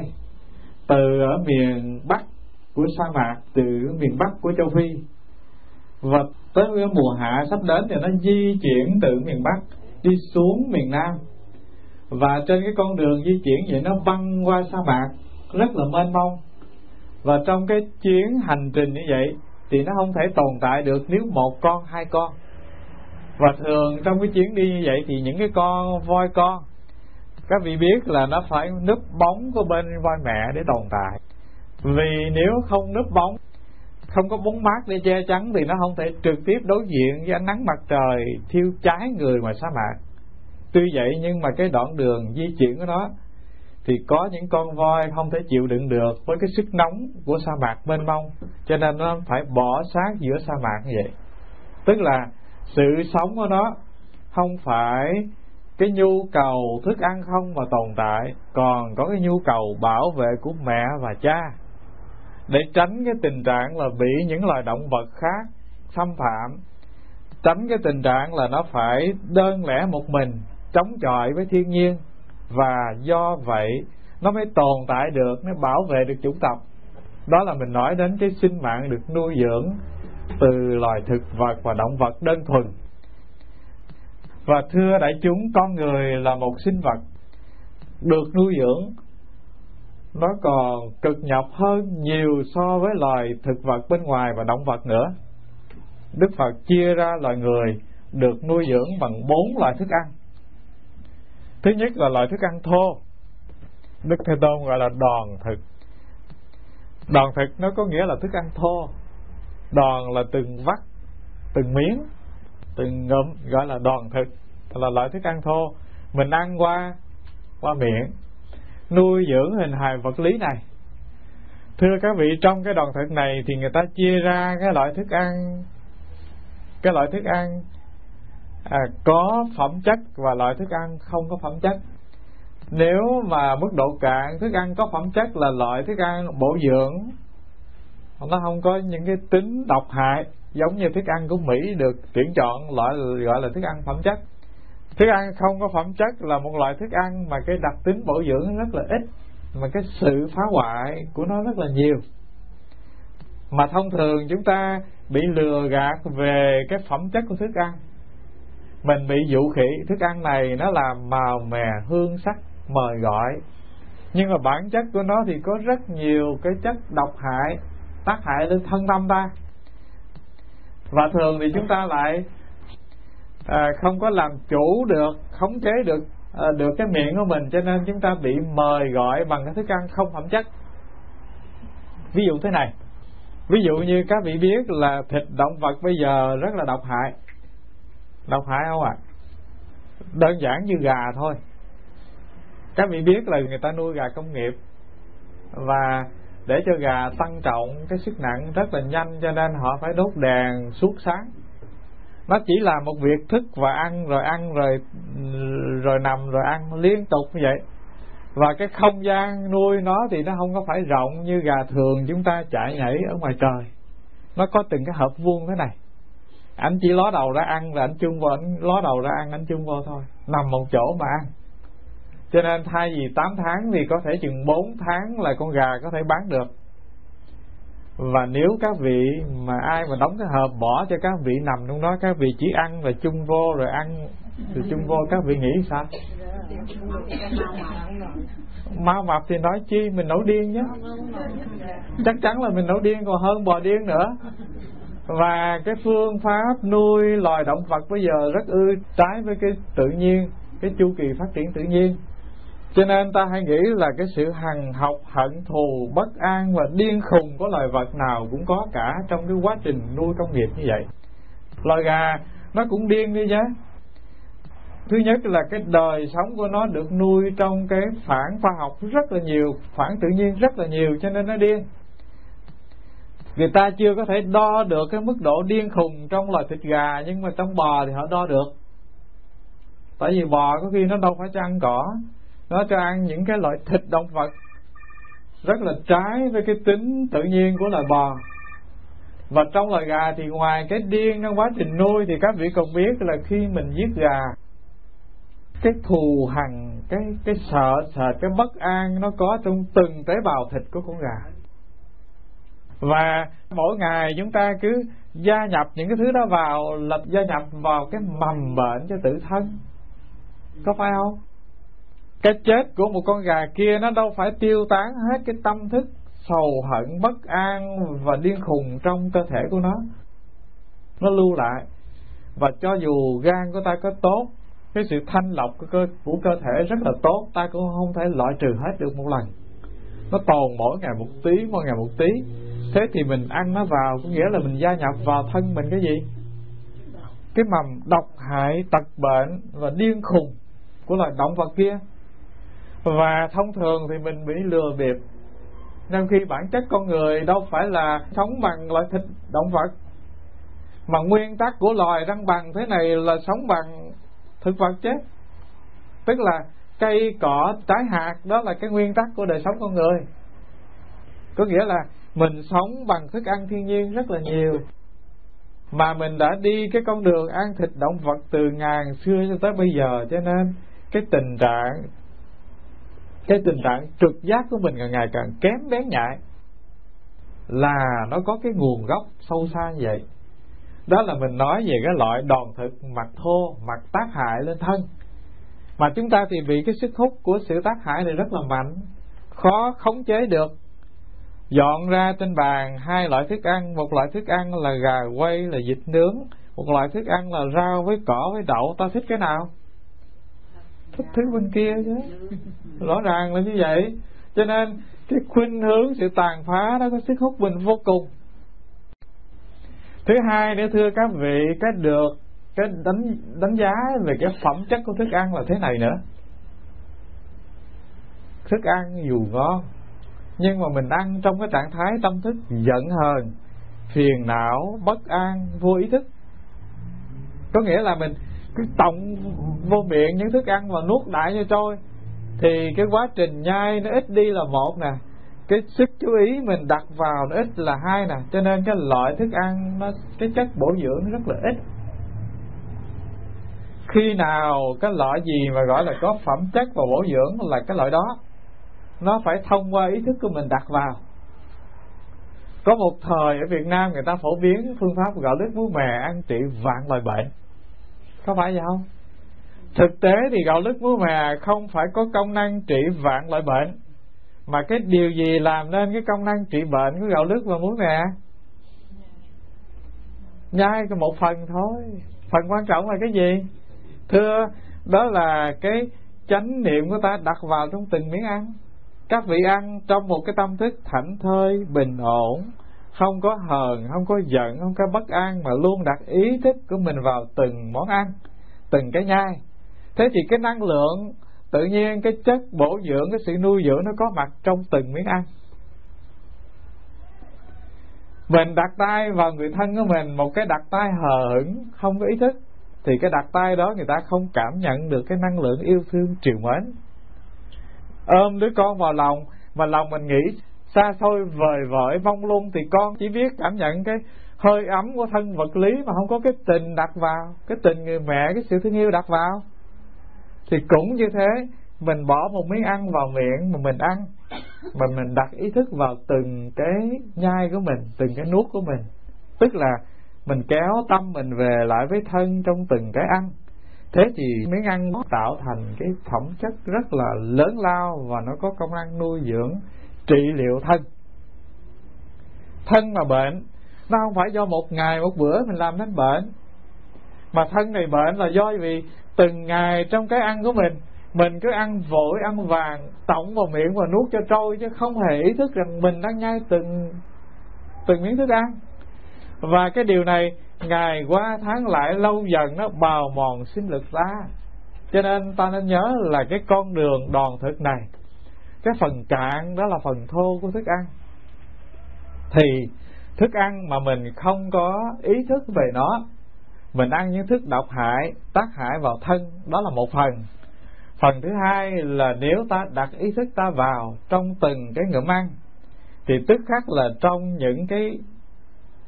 Speaker 1: từ ở miền bắc của sa mạc từ miền bắc của châu phi. Và tới mùa hạ sắp đến thì nó di chuyển từ miền bắc đi xuống miền nam. Và trên cái con đường di chuyển vậy nó băng qua sa mạc, rất là mênh mông. Và trong cái chuyến hành trình như vậy thì nó không thể tồn tại được nếu một con, hai con. Và thường trong cái chuyến đi như vậy thì những cái con, voi con, các vị biết là nó phải núp bóng của bên voi mẹ để tồn tại vì nếu không núp bóng, không có bóng mát để che chắn thì nó không thể trực tiếp đối diện với ánh nắng mặt trời, thiêu cháy người ngoài sa mạc. Tuy vậy nhưng mà cái đoạn đường di chuyển của nó thì có những con voi không thể chịu đựng được với cái sức nóng của sa mạc mênh mông, cho nên nó phải bỏ xác giữa sa mạc như vậy. Tức là sự sống của nó không phải cái nhu cầu thức ăn không mà tồn tại, còn có cái nhu cầu bảo vệ của mẹ và cha để tránh cái tình trạng là bị những loài động vật khác xâm phạm, tránh cái tình trạng là nó phải đơn lẻ một mình, chống chọi với thiên nhiên. Và do vậy, nó mới tồn tại được, nó bảo vệ được chủng tộc. Đó là mình nói đến cái sinh mạng được nuôi dưỡng từ loài thực vật và động vật đơn thuần. Và thưa đại chúng, con người là một sinh vật được nuôi dưỡng nó còn cực nhọc hơn nhiều so với loài thực vật bên ngoài và động vật nữa. Đức phật chia ra loài người được nuôi dưỡng bằng bốn loại thức ăn. Thứ nhất là loại thức ăn thô. Đức thế tôn gọi là đòn thực. Đòn thực nó có nghĩa là thức ăn thô. Đòn là từng vắt, từng miếng, từng ngụm gọi là đòn thực. Là loại thức ăn thô. Mình ăn qua qua miệng nuôi dưỡng hình hài vật lý này. Thưa các vị trong cái đoàn thực này thì người ta chia ra cái loại thức ăn cái loại thức ăn à, có phẩm chất và loại thức ăn không có phẩm chất. Nếu mà mức độ cạn thức ăn có phẩm chất là loại thức ăn bổ dưỡng nó không có những cái tính độc hại giống như thức ăn của Mỹ được tuyển chọn loại gọi là thức ăn phẩm chất thức ăn không có phẩm chất là một loại thức ăn mà cái đặc tính bổ dưỡng rất là ít, mà cái sự phá hoại của nó rất là nhiều. Mà thông thường chúng ta bị lừa gạt về cái phẩm chất của thức ăn. Mình bị dụ khỉ, thức ăn này nó làm màu mè, hương sắc, mời gọi. Nhưng mà bản chất của nó thì có rất nhiều cái chất độc hại, tác hại lên thân tâm ta. Và thường thì chúng ta lại à, không có làm chủ được khống chế được à, được cái miệng của mình cho nên chúng ta bị mời gọi bằng cái thức ăn không phẩm chất. Ví dụ thế này ví dụ như các vị biết là thịt động vật bây giờ rất là độc hại. Độc hại không ạ? À? đơn giản như gà thôi. Các vị biết là người ta nuôi gà công nghiệp và để cho gà tăng trọng cái sức nặng rất là nhanh cho nên họ phải đốt đèn suốt sáng nó chỉ là một việc thức và ăn, rồi ăn, rồi rồi nằm, rồi ăn liên tục như vậy. Và cái không gian nuôi nó thì nó không có phải rộng như gà thường chúng ta chạy nhảy ở ngoài trời. Nó có từng cái hộp vuông thế này. Anh chỉ ló đầu ra ăn rồi anh chung vô anh ló đầu ra ăn anh chung vô thôi. Nằm một chỗ mà ăn. Cho nên thay vì 8 tháng thì có thể chừng 4 tháng là con gà có thể bán được và nếu các vị mà ai mà đóng cái hộp bỏ cho các vị nằm trong đó, các vị chỉ ăn rồi chung vô rồi ăn rồi chung vô các vị nghĩ sao? Mau mập thì nói chi, mình nổi điên nhé chắc chắn là mình nổi điên, còn hơn bò điên nữa. Và cái phương pháp nuôi loài động vật bây giờ rất ư trái với cái tự nhiên, cái chu kỳ phát triển tự nhiên cho nên ta hay nghĩ là cái sự hằng học, hận thù, bất an và điên khùng của loài vật nào cũng có cả trong cái quá trình nuôi công nghiệp như vậy. Loài gà, nó cũng điên đi chứ. Thứ nhất là cái đời sống của nó được nuôi trong cái phản khoa học rất là nhiều, phản tự nhiên rất là nhiều, cho nên nó điên. Người ta chưa có thể đo được cái mức độ điên khùng trong loài thịt gà, nhưng mà trong bò thì họ đo được. Tại vì bò có khi nó đâu phải cho ăn cỏ nó cho ăn những cái loại thịt động vật rất là trái với cái tính tự nhiên của loài bò. Và trong loài gà thì ngoài cái điên trong quá trình nuôi thì các vị còn biết là khi mình giết gà, cái thù hằn, cái cái sợ sệt cái bất an nó có trong từng tế bào thịt của con gà. Và mỗi ngày chúng ta cứ gia nhập những cái thứ đó vào là gia nhập vào cái mầm bệnh cho tự thân. Có phải không? Cái chết của một con gà kia nó đâu phải tiêu tán hết cái tâm thức sầu hận bất an và điên khùng trong cơ thể của nó. Nó lưu lại. Và cho dù gan của ta có tốt cái sự thanh lọc của cơ, của cơ thể rất là tốt ta cũng không thể loại trừ hết được một lần. Nó tồn mỗi ngày một tí mỗi ngày một tí. Thế thì mình ăn nó vào có nghĩa là mình gia nhập vào thân mình cái gì? Cái mầm độc hại tật bệnh và điên khùng của loài động vật kia và thông thường thì mình bị lừa bịp. Nên khi bản chất con người đâu phải là sống bằng loại thịt động vật, mà nguyên tắc của loài răng bằng thế này là sống bằng thực vật chết tức là cây, cỏ, trái hạt, đó là cái nguyên tắc của đời sống con người. Có nghĩa là mình sống bằng thức ăn thiên nhiên rất là nhiều, mà mình đã đi cái con đường ăn thịt động vật từ ngàn xưa cho tới bây giờ. Cho nên cái tình trạng cái tình trạng trực giác của mình càng ngày càng kém bén nhạy là nó có cái nguồn gốc sâu xa như vậy. Đó là mình nói về cái loại đòn thực mặt thô, mặt tác hại lên thân. Mà chúng ta thì bị cái sức hút của sự tác hại này rất là mạnh, khó khống chế được. Dọn ra trên bàn hai loại thức ăn, một loại thức ăn là gà quay, là vịt nướng, một loại thức ăn là rau với cỏ với đậu. Ta thích cái nào? Thích thứ bên kia chứ. Rõ ràng là như vậy. Cho nên cái khuynh hướng, sự tàn phá đó có sức hút mình vô cùng. Thứ hai nữa, thưa các vị, cái được, cái đánh đánh giá về cái phẩm chất của thức ăn là thế này nữa. Thức ăn dù ngon, nhưng mà mình ăn trong cái trạng thái tâm thức giận hờn, phiền não, bất an, vô ý thức. Có nghĩa là mình cứ tổng vô miệng những thức ăn mà nuốt đại như trôi. Thì cái quá trình nhai nó ít đi là một nè, cái sức chú ý mình đặt vào nó ít là hai nè, cho nên cái loại thức ăn nó, cái chất bổ dưỡng nó rất là ít. Khi nào cái loại gì mà gọi là có phẩm chất và bổ dưỡng là cái loại đó, nó phải thông qua ý thức của mình đặt vào. Có một thời ở Việt Nam người ta phổ biến phương pháp gạo lứt muối mè ăn trị vạn loại bệnh có phải vậy không? Thực tế thì gạo lứt muối mè không phải có công năng trị vạn loại bệnh, mà cái điều gì làm nên cái công năng trị bệnh của gạo lứt và muối mè nhai cái một phần thôi. Phần quan trọng là cái gì? Thưa, đó là cái chánh niệm của ta đặt vào trong từng miếng ăn. Các vị ăn trong một cái tâm thức thảnh thơi, bình ổn không có hờn, không có giận, không có bất an, mà luôn đặt ý thức của mình vào từng món ăn, từng cái nhai. Thế thì cái năng lượng, tự nhiên cái chất bổ dưỡng, cái sự nuôi dưỡng nó có mặt trong từng miếng ăn. Mình đặt tay vào người thân của mình, một cái đặt tay hờ hững, không có ý thức, thì cái đặt tay đó người ta không cảm nhận được cái năng lượng yêu thương triều mến. Ôm đứa con vào lòng, mà lòng mình nghĩ xa xôi vời vợi, mong luôn thì con chỉ biết cảm nhận cái hơi ấm của thân vật lý mà không có cái tình đặt vào, cái tình người mẹ, cái sự thương yêu đặt vào. Thì cũng như thế, mình bỏ một miếng ăn vào miệng mà mình ăn, mà mình đặt ý thức vào từng cái nhai của mình, từng cái nuốt của mình. Tức là mình kéo tâm mình về lại với thân trong từng cái ăn. Thế thì miếng ăn nó tạo thành cái phẩm chất rất là lớn lao và nó có công năng nuôi dưỡng trị liệu thân. Thân mà bệnh, nó không phải do một ngày, một bữa mình làm nên bệnh. Mà thân này bệnh là do vì từng ngày trong cái ăn của mình mình cứ ăn vội, ăn vàng, tổng vào miệng và nuốt cho trôi chứ không hề ý thức rằng mình đang nhai từng từng miếng thức ăn. Và cái điều này, ngày qua tháng lại lâu dần nó bào mòn sinh lực ta cho nên ta nên nhớ là cái con đường đòn thực này cái phần cạn đó là phần thô của thức ăn. Thì thức ăn mà mình không có ý thức về nó,
Speaker 2: mình ăn những thức độc hại, tác hại vào thân, đó là một phần. Phần thứ hai là nếu ta đặt ý thức ta vào trong từng cái ngụm ăn, thì tức khắc là trong những cái,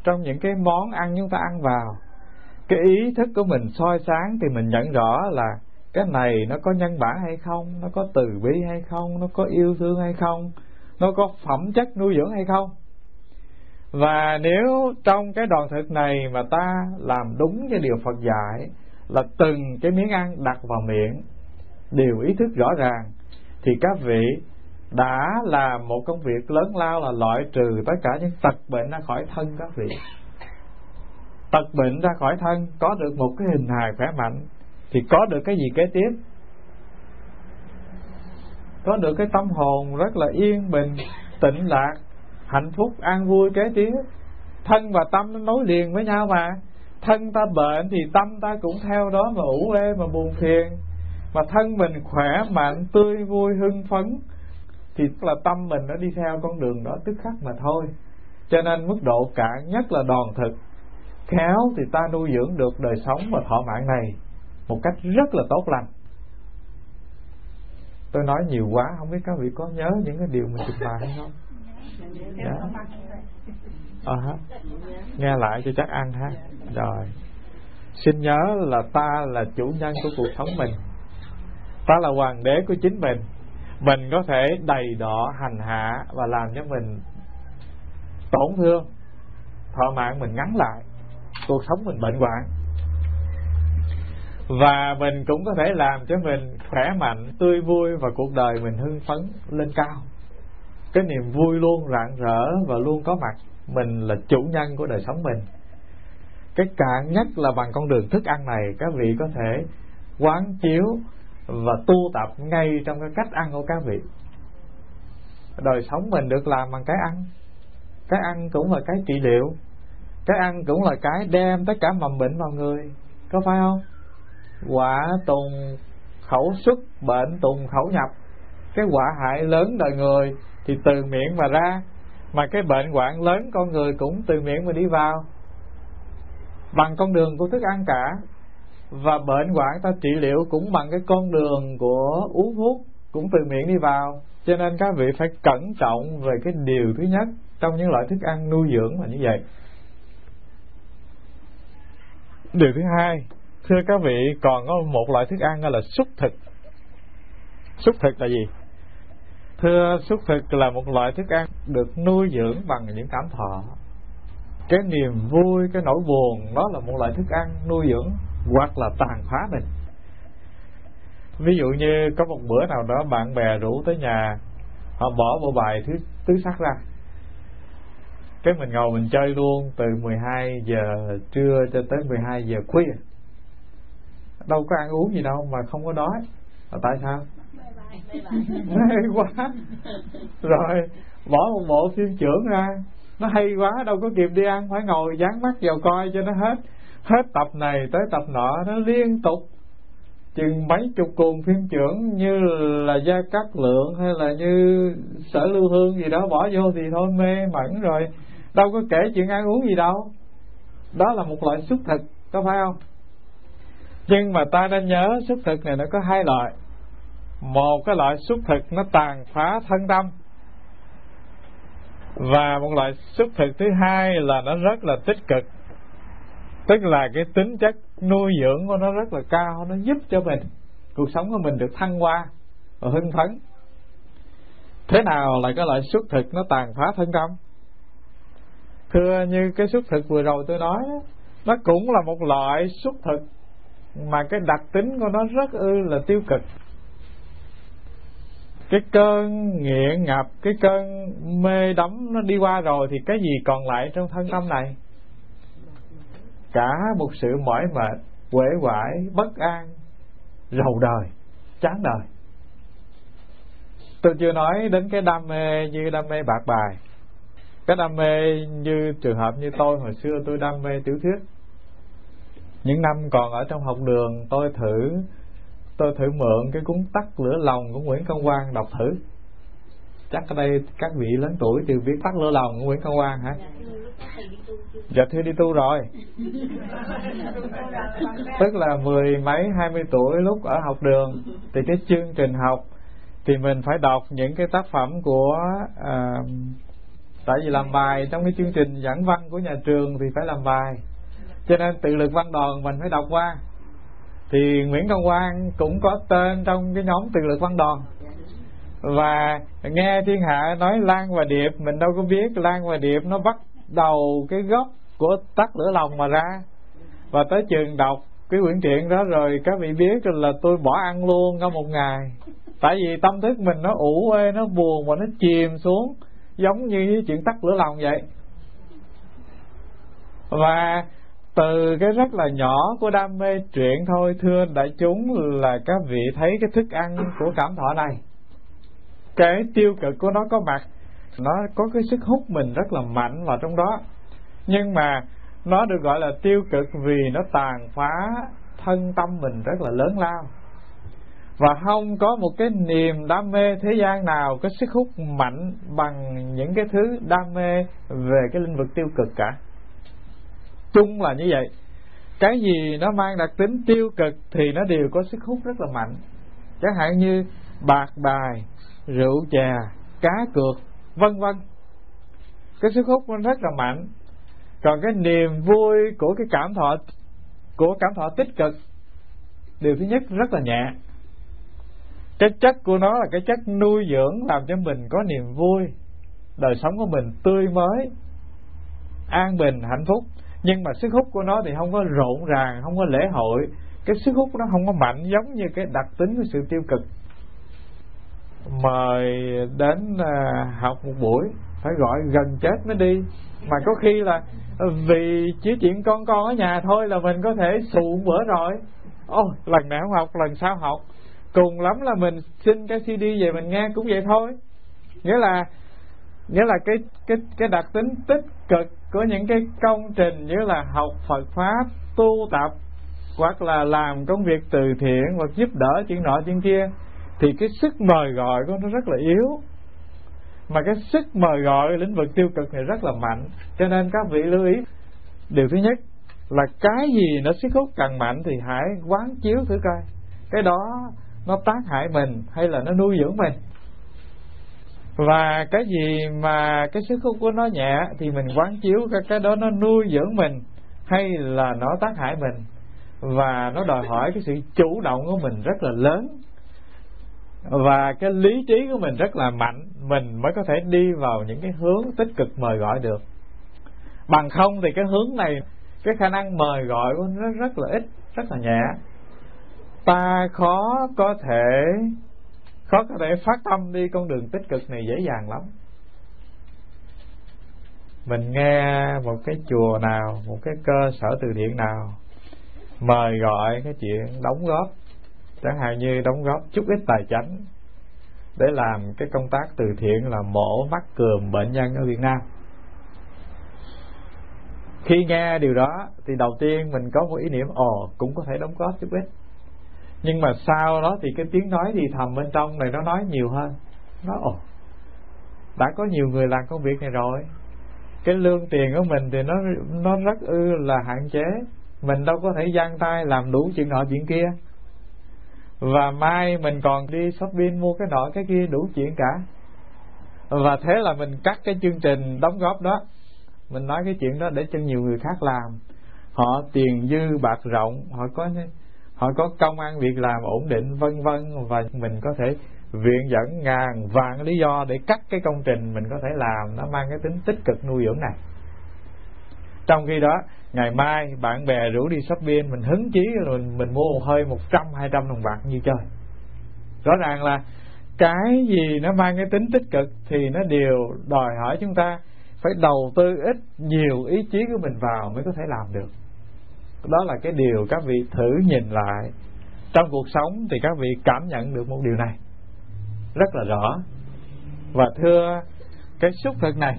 Speaker 2: trong những cái món ăn chúng ta ăn vào, cái ý thức của mình soi sáng thì mình nhận rõ là cái này nó có nhân bản hay không? Nó có từ bi hay không? Nó có yêu thương hay không? Nó có phẩm chất nuôi dưỡng hay không? Và nếu trong cái đoàn thực này mà ta làm đúng cái điều Phật dạy là từng cái miếng ăn đặt vào miệng, đều ý thức rõ ràng, thì các vị đã làm một công việc lớn lao là loại trừ tất cả những tật bệnh ra khỏi thân các vị. Tật bệnh ra khỏi thân có được một cái hình hài khỏe mạnh thì có được cái gì kế tiếp? Có được cái tâm hồn rất là yên bình tịnh lạc hạnh phúc, an vui kế tiếp. Thân và tâm nó nối liền với nhau mà. Thân ta bệnh thì tâm ta cũng theo đó mà ủ ê mà buồn phiền. Mà thân mình khỏe mạnh, tươi vui, hưng phấn, thì là tâm mình nó đi theo con đường đó tức khắc mà thôi. Cho nên mức độ cạn nhất là đòn thực. Khéo thì ta nuôi dưỡng được đời sống và thọ mạng này một cách rất là tốt lành. Tôi nói nhiều quá không biết các vị có nhớ những cái điều mình trình bày hay không? Dạ. À, hả? nghe lại cho chắc ăn ha. Rồi. Xin nhớ là ta là chủ nhân của cuộc sống mình. Ta là hoàng đế của chính mình. Mình có thể đầy đọ hành hạ và làm cho mình tổn thương. Thọ mạng mình ngắn lại. Cuộc sống mình bệnh hoạn và mình cũng có thể làm cho mình khỏe mạnh, tươi vui và cuộc đời mình hưng phấn lên cao. Cái niềm vui luôn rạng rỡ và luôn có mặt, mình là chủ nhân của đời sống mình. Cái cạn nhất là bằng con đường thức ăn này, các vị có thể quán chiếu và tu tập ngay trong cái cách ăn của các vị. Đời sống mình được làm bằng cái ăn. Cái ăn cũng là cái trị liệu. Cái ăn cũng là cái đem tất cả mầm bệnh vào người, có phải không? Quả tùng khẩu xuất, bệnh tùng khẩu nhập. Cái quả hại lớn đời người thì từ miệng mà ra, mà cái bệnh hoạn lớn con người cũng từ miệng mà đi vào. Bằng con đường của thức ăn cả, và bệnh hoạn ta trị liệu cũng bằng cái con đường của uống thuốc cũng từ miệng đi vào. Cho nên các vị phải cẩn trọng về cái điều thứ nhất trong những loại thức ăn nuôi dưỡng là như vậy. Điều thứ hai thưa các vị, còn có một loại thức ăn là xúc thực. Xúc thực là gì? Thưa, xúc thực là một loại thức ăn được nuôi dưỡng bằng những cảm thọ. Cái niềm vui, cái nỗi buồn, đó là một loại thức ăn nuôi dưỡng hoặc là tàn phá mình. Ví dụ như có một bữa nào đó bạn bè rủ tới nhà, họ bỏ bộ bài thứ, tứ sắc ra. Cái mình ngồi mình chơi luôn từ 12 giờ trưa cho tới 12 giờ khuya đâu có ăn uống gì đâu mà không có đói. Là tại sao? Hay quá. Rồi bỏ một bộ phim trưởng ra. Nó hay quá đâu có kịp đi ăn phải ngồi dán mắt vào coi cho nó hết. Hết tập này tới tập nọ nó liên tục. Chừng mấy chục cuồng phim trưởng như là gia cát lượng hay là như sở lưu hương gì đó bỏ vô thì thôi mê mẩn rồi. Đâu có kể chuyện ăn uống gì đâu. Đó là một loại xuất thực có phải không nhưng mà ta nên nhớ xuất thực này nó có hai loại. Một cái loại xuất thực nó tàn phá thân tâm. Và một loại xuất thực thứ hai là nó rất là tích cực. Tức là cái tính chất nuôi dưỡng của nó rất là cao, nó giúp cho mình, cuộc sống của mình được thăng hoa và hưng phấn. Thế nào là cái loại xuất thực nó tàn phá thân tâm? Thưa như cái xuất thực vừa rồi tôi nói nó cũng là một loại xuất thực mà cái đặc tính của nó rất ư là tiêu cực. Cái cơn nghiện ngập, cái cơn mê đắm nó đi qua rồi thì cái gì còn lại trong thân tâm này? Cả một sự mỏi mệt, uể oải, bất an, rầu đời, chán đời. Tôi chưa nói đến cái đam mê như đam mê bạc bài. Cái đam mê như trường hợp như tôi hồi xưa tôi đam mê tiểu thuyết những năm còn ở trong học đường tôi thử tôi thử mượn cái cuốn tắt lửa lòng của Nguyễn Công Quang đọc thử. Chắc ở đây các vị lớn tuổi đều biết tắt lửa lòng của Nguyễn Công Quang hả? Dạ thưa đi tu rồi. Tức là mười mấy hai mươi tuổi lúc ở học đường thì cái chương trình học thì mình phải đọc những cái tác phẩm của à, tại vì làm bài trong cái chương trình giảng văn của nhà trường thì phải làm bài cho nên tự lực văn đoàn mình phải đọc qua. Thì Nguyễn Công Quang cũng có tên trong cái nhóm tự lực văn đoàn. Và nghe thiên hạ nói Lan và Điệp, mình đâu có biết Lan và Điệp nó bắt đầu cái gốc của tắt lửa lòng mà ra. Và tới trường đọc cái quyển truyện đó rồi, các vị biết là tôi bỏ ăn luôn trong một ngày. Tại vì tâm thức mình nó ủ ê nó buồn và nó chìm xuống, giống như chuyện tắt lửa lòng vậy. Và từ cái rất là nhỏ của đam mê truyện thôi, thưa đại chúng, là các vị thấy cái thức ăn của cảm thọ này. Cái tiêu cực của nó có mặt, nó có cái sức hút mình rất là mạnh vào trong đó. Nhưng mà nó được gọi là tiêu cực vì nó tàn phá thân tâm mình rất là lớn lao. Và không có một cái niềm đam mê thế gian nào có sức hút mạnh bằng những cái thứ đam mê về cái lĩnh vực tiêu cực cả chung là như vậy. Cái gì nó mang đặc tính tiêu cực thì nó đều có sức hút rất là mạnh. Chẳng hạn như bạc bài rượu chè cá cược, vân vân. Cái sức hút nó rất là mạnh. Còn cái niềm vui của cái cảm thọ, của cảm thọ tích cực, điều thứ nhất rất là nhẹ. Cái chất của nó là cái chất nuôi dưỡng, làm cho mình có niềm vui. Đời sống của mình tươi mới, an bình, hạnh phúc nhưng mà sức hút của nó thì không có rộn ràng, không có lễ hội. Cái sức hút nó không có mạnh giống như cái đặc tính của sự tiêu cực. Mời đến à, học một buổi, phải gọi gần chết mới đi. Mà có khi là vì chỉ chuyện con con ở nhà thôi là mình có thể sụn bữa rồi. Ô, lần nào học, lần sau học. Cùng lắm là mình xin cái cd về mình nghe cũng vậy thôi. Nghĩa là nghĩa là cái cái cái đặc tính tích cực của những cái công trình như là học Phật pháp, tu tập, hoặc là làm công việc từ thiện, hoặc giúp đỡ chuyện nọ chuyện kia, thì cái sức mời gọi của nó rất là yếu. Mà cái sức mời gọi lĩnh vực tiêu cực này rất là mạnh, cho nên các vị lưu ý. Điều thứ nhất là cái gì nó sức hút càng mạnh thì hãy quán chiếu thử coi. Cái đó nó tác hại mình hay là nó nuôi dưỡng mình? Và cái gì mà cái sức hút của nó nhẹ thì mình quán chiếu cái cái đó nó nuôi dưỡng mình hay là nó tác hại mình. Và nó đòi hỏi cái sự chủ động của mình rất là lớn. Và cái lý trí của mình rất là mạnh, mình mới có thể đi vào những cái hướng tích cực mời gọi được. Bằng không thì cái hướng này, cái khả năng mời gọi của nó rất là ít, rất là nhẹ. Ta khó có thể khó có thể phát tâm đi con đường tích cực này dễ dàng lắm. Mình nghe một cái chùa nào, một cái cơ sở từ thiện nào, mời gọi cái chuyện đóng góp. Chẳng hạn như đóng góp chút ít tài chánh để làm cái công tác từ thiện là mổ mắt cườm bệnh nhân ở Việt Nam. Khi nghe điều đó thì đầu tiên mình có một ý niệm, ồ, cũng có thể đóng góp chút ít nhưng mà sau đó thì cái tiếng nói thì thầm bên trong này nó nói nhiều hơn. Nó, ồ, đã có nhiều người làm công việc này rồi. Cái lương tiền của mình thì nó nó rất ư là hạn chế. Mình đâu có thể giang tay làm đủ chuyện nọ chuyện kia. Và mai mình còn đi shopping mua cái nọ cái kia đủ chuyện cả. Và thế là mình cắt cái chương trình đóng góp đó. Mình nói cái chuyện đó để cho nhiều người khác làm. Họ tiền dư bạc rộng, họ có họ có công ăn việc làm ổn định, vân vân, và mình có thể viện dẫn ngàn vạn lý do để cắt cái công trình mình có thể làm. Nó mang cái tính tích cực nuôi dưỡng này. Trong khi đó, ngày mai bạn bè rủ đi shopping, mình hứng chí rồi mình mua một hơi một trăm, hai trăm đồng bạc như chơi. Rõ ràng là cái gì nó mang cái tính tích cực thì nó đều đòi hỏi chúng ta phải đầu tư ít nhiều ý chí của mình vào mới có thể làm được đó là cái điều các vị thử nhìn lại. Trong cuộc sống thì các vị cảm nhận được một điều này. Rất là rõ. Và thưa cái xúc thực này,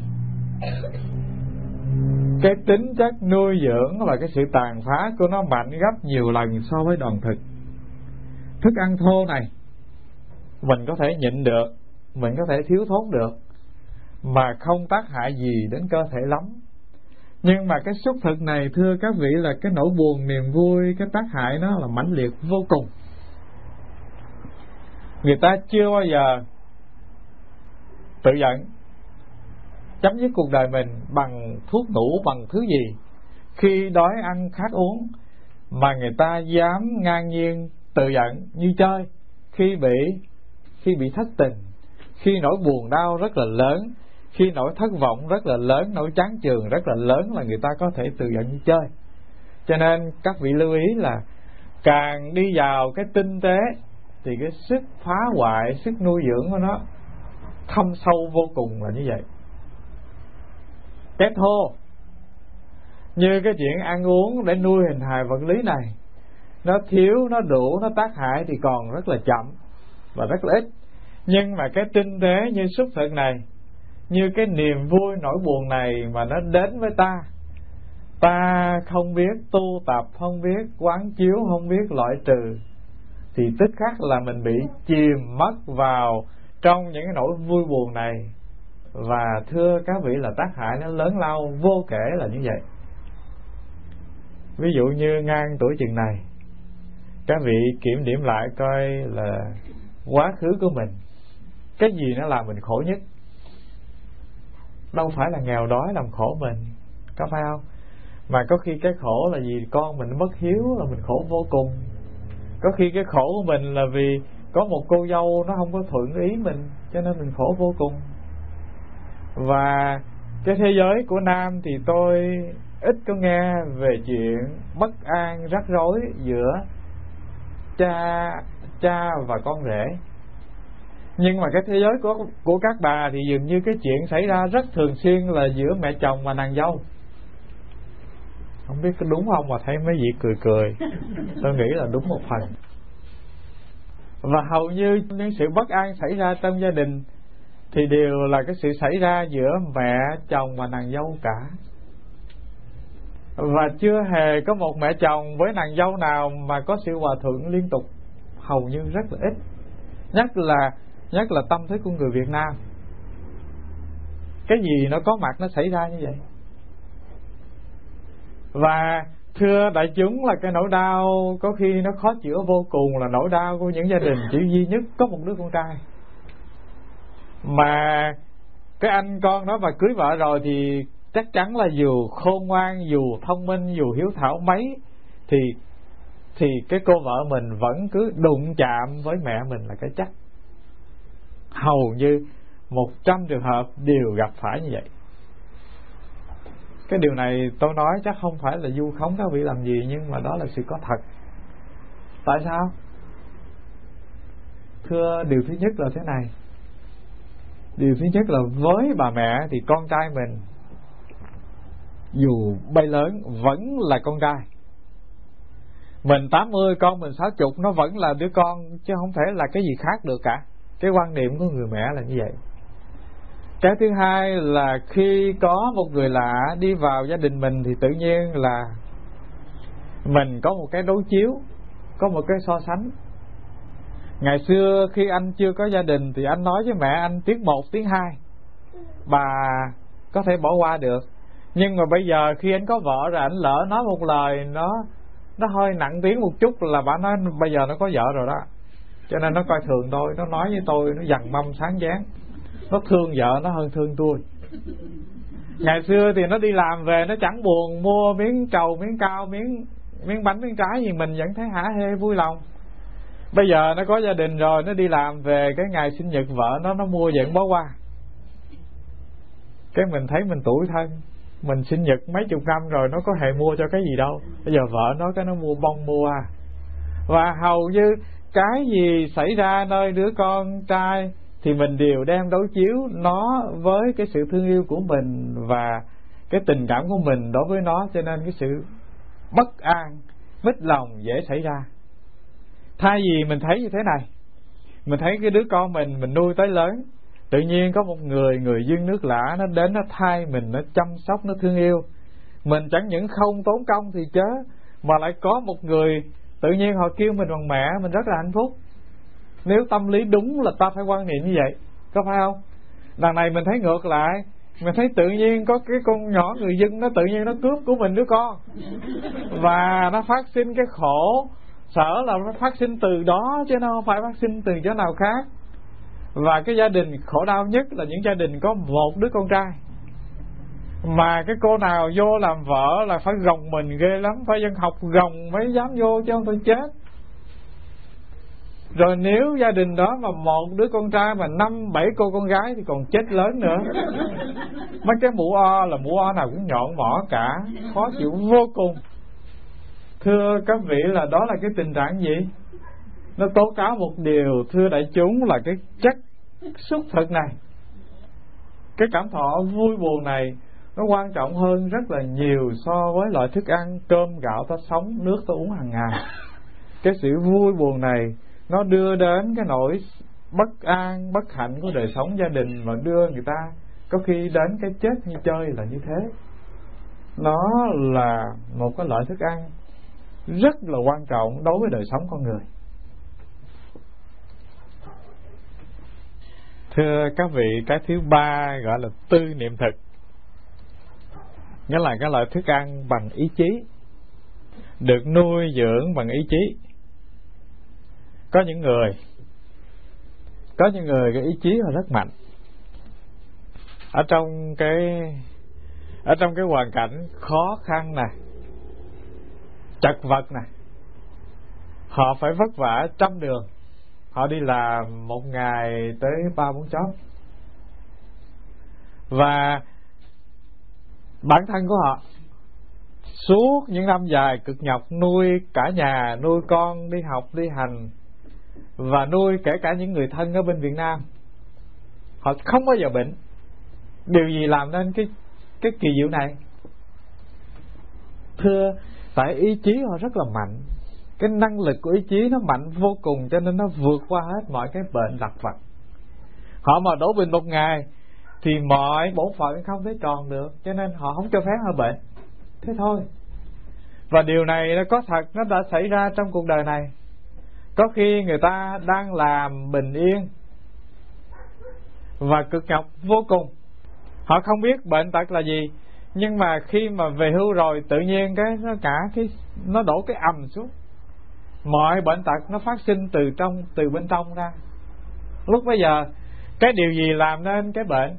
Speaker 2: cái tính chất nuôi dưỡng và cái sự tàn phá của nó mạnh gấp nhiều lần so với đoàn thực. Thức ăn thô này, mình có thể nhịn được, mình có thể thiếu thốn được, mà không tác hại gì đến cơ thể lắm nhưng mà cái xúc thực này, thưa các vị, là cái nỗi buồn niềm vui, cái tác hại nó là mãnh liệt vô cùng. Người ta chưa bao giờ tự giận, chấm dứt cuộc đời mình bằng thuốc ngủ bằng thứ gì. Khi đói ăn khát uống mà người ta dám ngang nhiên tự giận như chơi, khi bị khi bị thất tình, khi nỗi buồn đau rất là lớn khi nỗi thất vọng rất là lớn, nỗi chán trường rất là lớn là người ta có thể tự giận chơi. Cho nên các vị lưu ý là càng đi vào cái tinh tế thì cái sức phá hoại, sức nuôi dưỡng của nó thâm sâu vô cùng là như vậy. Cái thô như cái chuyện ăn uống để nuôi hình hài vật lý này, nó thiếu, nó đủ, nó tác hại thì còn rất là chậm và rất là ít. Nhưng mà cái tinh tế như xúc thực này như cái niềm vui nỗi buồn này mà nó đến với ta. Ta không biết, tu tập không biết, quán chiếu không biết loại trừ, thì tức khắc là mình bị chìm mất vào trong những cái nỗi vui buồn này. Và thưa các vị là tác hại nó lớn lao vô kể là như vậy. Ví dụ như ngang tuổi chừng này, các vị kiểm điểm lại coi là quá khứ của mình, cái gì nó làm mình khổ nhất? Đâu phải là nghèo đói làm khổ mình, có phải không? Mà có khi cái khổ là vì con mình mất hiếu, là mình khổ vô cùng. Có khi cái khổ của mình là vì có một cô dâu nó không có thuận ý mình, cho nên mình khổ vô cùng. Và cái thế giới của nam thì tôi ít có nghe về chuyện bất an rắc rối giữa cha cha và con rể nhưng mà cái thế giới của của các bà thì dường như cái chuyện xảy ra rất thường xuyên là giữa mẹ chồng và nàng dâu. Không biết có đúng không mà thấy mấy vị cười cười. Tôi nghĩ là đúng một phần. Và hầu như những sự bất an xảy ra trong gia đình thì đều là cái sự xảy ra giữa mẹ chồng và nàng dâu cả. Và chưa hề có một mẹ chồng với nàng dâu nào mà có sự hòa thuận liên tục. Hầu như rất là ít. Nhất là nhất là tâm thức của người Việt Nam. Cái gì nó có mặt nó xảy ra như vậy? Và thưa đại chúng là cái nỗi đau có khi nó khó chữa vô cùng là nỗi đau của những gia đình chỉ duy nhất có một đứa con trai. Mà cái anh con đó mà cưới vợ rồi thì chắc chắn là dù khôn ngoan, dù thông minh, dù hiếu thảo mấy, thì thì cái cô vợ mình vẫn cứ đụng chạm với mẹ mình là cái chắc hầu như một trăm trường hợp đều gặp phải như vậy. Cái điều này tôi nói chắc không phải là du khống các vị làm gì, nhưng mà đó là sự có thật. Tại sao? Thưa, điều thứ nhất là thế này. Điều thứ nhất là với bà mẹ thì con trai mình, dù bay lớn, vẫn là con trai. Mình 80 con mình 60 nó vẫn là đứa con, chứ không thể là cái gì khác được cả cái quan niệm của người mẹ là như vậy. Cái thứ hai là khi có một người lạ đi vào gia đình mình thì tự nhiên là mình có một cái đối chiếu, có một cái so sánh. Ngày xưa khi anh chưa có gia đình thì anh nói với mẹ anh tiếng một, tiếng hai, bà có thể bỏ qua được. Nhưng mà bây giờ khi anh có vợ rồi anh lỡ nói một lời, nó nó hơi nặng tiếng một chút là bà nói, bây giờ nó có vợ rồi đó cho nên nó coi thường tôi, nó nói với tôi, nó dằn mâm sáng dáng. Nó thương vợ nó hơn thương tôi. Ngày xưa thì nó đi làm về, nó chẳng buồn, mua miếng trầu, miếng cao, miếng miếng bánh, miếng trái gì mình, vẫn thấy hả hê, vui lòng. Bây giờ nó có gia đình rồi, nó đi làm về, cái ngày sinh nhật vợ nó nó mua vẫn bó hoa. Cái mình thấy mình tuổi thân, mình sinh nhật mấy chục năm rồi, nó có hề mua cho cái gì đâu. Bây giờ vợ nó cái nó mua bông mua à và hầu như cái gì xảy ra nơi đứa con trai thì mình đều đem đối chiếu nó với cái sự thương yêu của mình và cái tình cảm của mình đối với nó. Cho nên cái sự bất an, mít lòng dễ xảy ra. Thay vì mình thấy như thế này, mình thấy cái đứa con mình mình nuôi tới lớn, tự nhiên có một người người dân nước lạ nó đến, nó thay mình, nó chăm sóc, nó thương yêu. Mình chẳng những không tốn công thì chớ, mà lại có một người tự nhiên họ kêu mình bằng mẹ, mình rất là hạnh phúc. Nếu tâm lý đúng là ta phải quan niệm như vậy, có phải không? Đằng này mình thấy ngược lại, mình thấy tự nhiên có cái con nhỏ người dân nó tự nhiên nó cướp của mình đứa con. Và nó phát sinh cái khổ, sợ là nó phát sinh từ đó chứ nó không phải phát sinh từ chỗ nào khác. Và cái gia đình khổ đau nhất là những gia đình có một đứa con trai mà cái cô nào vô làm vợ là phải gồng mình ghê lắm, phải dân học gồng mới dám vô chứ không tôi chết. Rồi nếu gia đình đó mà một đứa con trai mà năm, bảy cô con gái thì còn chết lớn nữa. Mấy cái mũ o là mũ o nào cũng nhọn mỏ cả, khó chịu vô cùng. Thưa các vị là đó là cái tình trạng gì? Nó tố cáo một điều, thưa đại chúng, là cái chất xúc thực này. Cái cảm thọ vui buồn này nó quan trọng hơn rất là nhiều so với loại thức ăn, cơm, gạo ta sống, nước ta uống hàng ngày. Cái sự vui buồn này, nó đưa đến cái nỗi bất an, bất hạnh của đời sống gia đình và đưa người ta có khi đến cái chết như chơi là như thế. Nó là một cái loại thức ăn rất là quan trọng đối với đời sống con người. Thưa các vị, cái thứ ba gọi là tư niệm thực nghĩa là cái loại thức ăn bằng ý chí, được nuôi dưỡng bằng ý chí. Có những người, có những người cái ý chí là rất mạnh. Ở trong cái, ở trong cái hoàn cảnh khó khăn này, chật vật này, họ phải vất vả trăm đường. Họ đi làm một ngày tới ba bốn chót và bản thân của họ. Suốt những năm dài cực nhọc nuôi cả nhà, nuôi con, đi học, đi hành, và nuôi kể cả những người thân ở bên Việt Nam, họ không bao giờ bệnh. Điều gì làm nên cái cái kỳ diệu này? Thưa, tại ý chí họ rất là mạnh. Cái năng lực của ý chí nó mạnh vô cùng, cho nên nó vượt qua hết mọi cái bệnh lặt vặt họ mà đổ bệnh một ngày thì mọi bổn phận không thể tròn được, cho nên họ không cho phép họ bệnh. Thế thôi. Và điều này nó có thật, nó đã xảy ra trong cuộc đời này. Có khi người ta đang làm bình yên và cực nhọc vô cùng. Họ không biết bệnh tật là gì, nhưng mà khi mà về hưu rồi, tự nhiên cái, nó cả cái, nó đổ cái ầm xuống. Mọi bệnh tật nó phát sinh từ trong, từ bên trong ra. Lúc bây giờ, cái điều gì làm nên cái bệnh?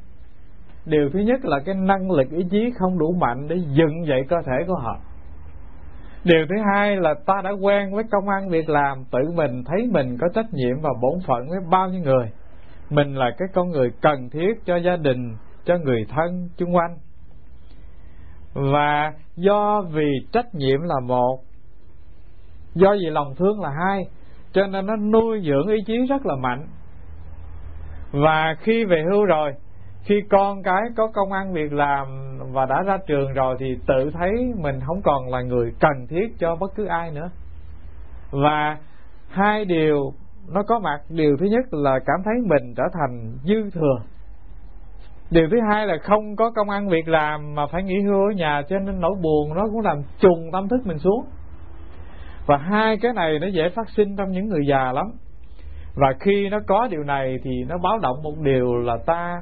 Speaker 2: Điều thứ nhất là cái năng lực, ý chí không đủ mạnh để dựng dậy cơ thể của họ. Điều thứ hai là ta đã quen với công ăn việc làm, tự mình thấy mình có trách nhiệm và bổn phận với bao nhiêu người. Mình là cái con người cần thiết cho gia đình, cho người thân chung quanh. Và do vì trách nhiệm là một, do vì lòng thương là hai, cho nên nó nuôi dưỡng ý chí rất là mạnh. Và khi về hưu rồi khi con cái có công ăn việc làm và đã ra trường rồi thì tự thấy mình không còn là người cần thiết cho bất cứ ai nữa. Và hai điều, nó có mặt. Điều thứ nhất là cảm thấy mình trở thành dư thừa. Điều thứ hai là không có công ăn việc làm mà phải nghỉ hưu ở nhà cho nên nỗi buồn nó cũng làm trùng tâm thức mình xuống. Và hai cái này nó dễ phát sinh trong những người già lắm. Và khi nó có điều này thì nó báo động một điều là ta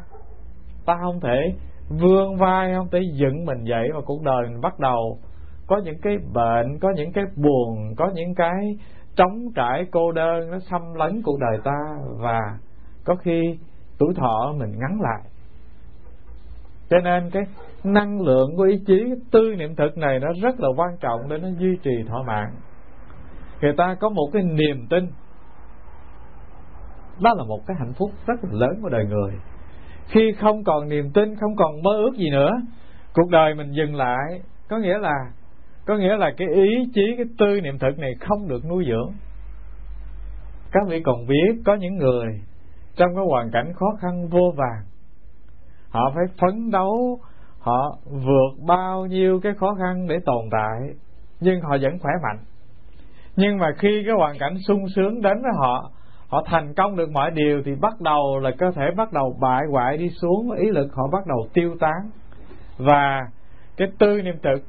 Speaker 2: ta không thể vươn vai, không thể dựng mình dậy. Và cuộc đời mình bắt đầu có những cái bệnh, có những cái buồn, có những cái trống trải cô đơn, nó xâm lấn cuộc đời ta. Và có khi tuổi thọ mình ngắn lại. Cho nên cái năng lượng của ý chí tư niệm thực này nó rất là quan trọng để nó duy trì thọ mạng. Người ta có một cái niềm tin. Đó là một cái hạnh phúc rất là lớn của đời người khi không còn niềm tin, không còn mơ ước gì nữa, cuộc đời mình dừng lại. Có nghĩa là, có nghĩa là cái ý chí, cái tư niệm thực này không được nuôi dưỡng. Các vị còn biết có những người trong cái hoàn cảnh khó khăn vô vàng họ phải phấn đấu, họ vượt bao nhiêu cái khó khăn để tồn tại, nhưng họ vẫn khỏe mạnh. Nhưng mà khi cái hoàn cảnh sung sướng đến với họ họ thành công được mọi điều thì bắt đầu là cơ thể bắt đầu bại hoại đi xuống, ý lực họ bắt đầu tiêu tán. Và cái tư niệm thực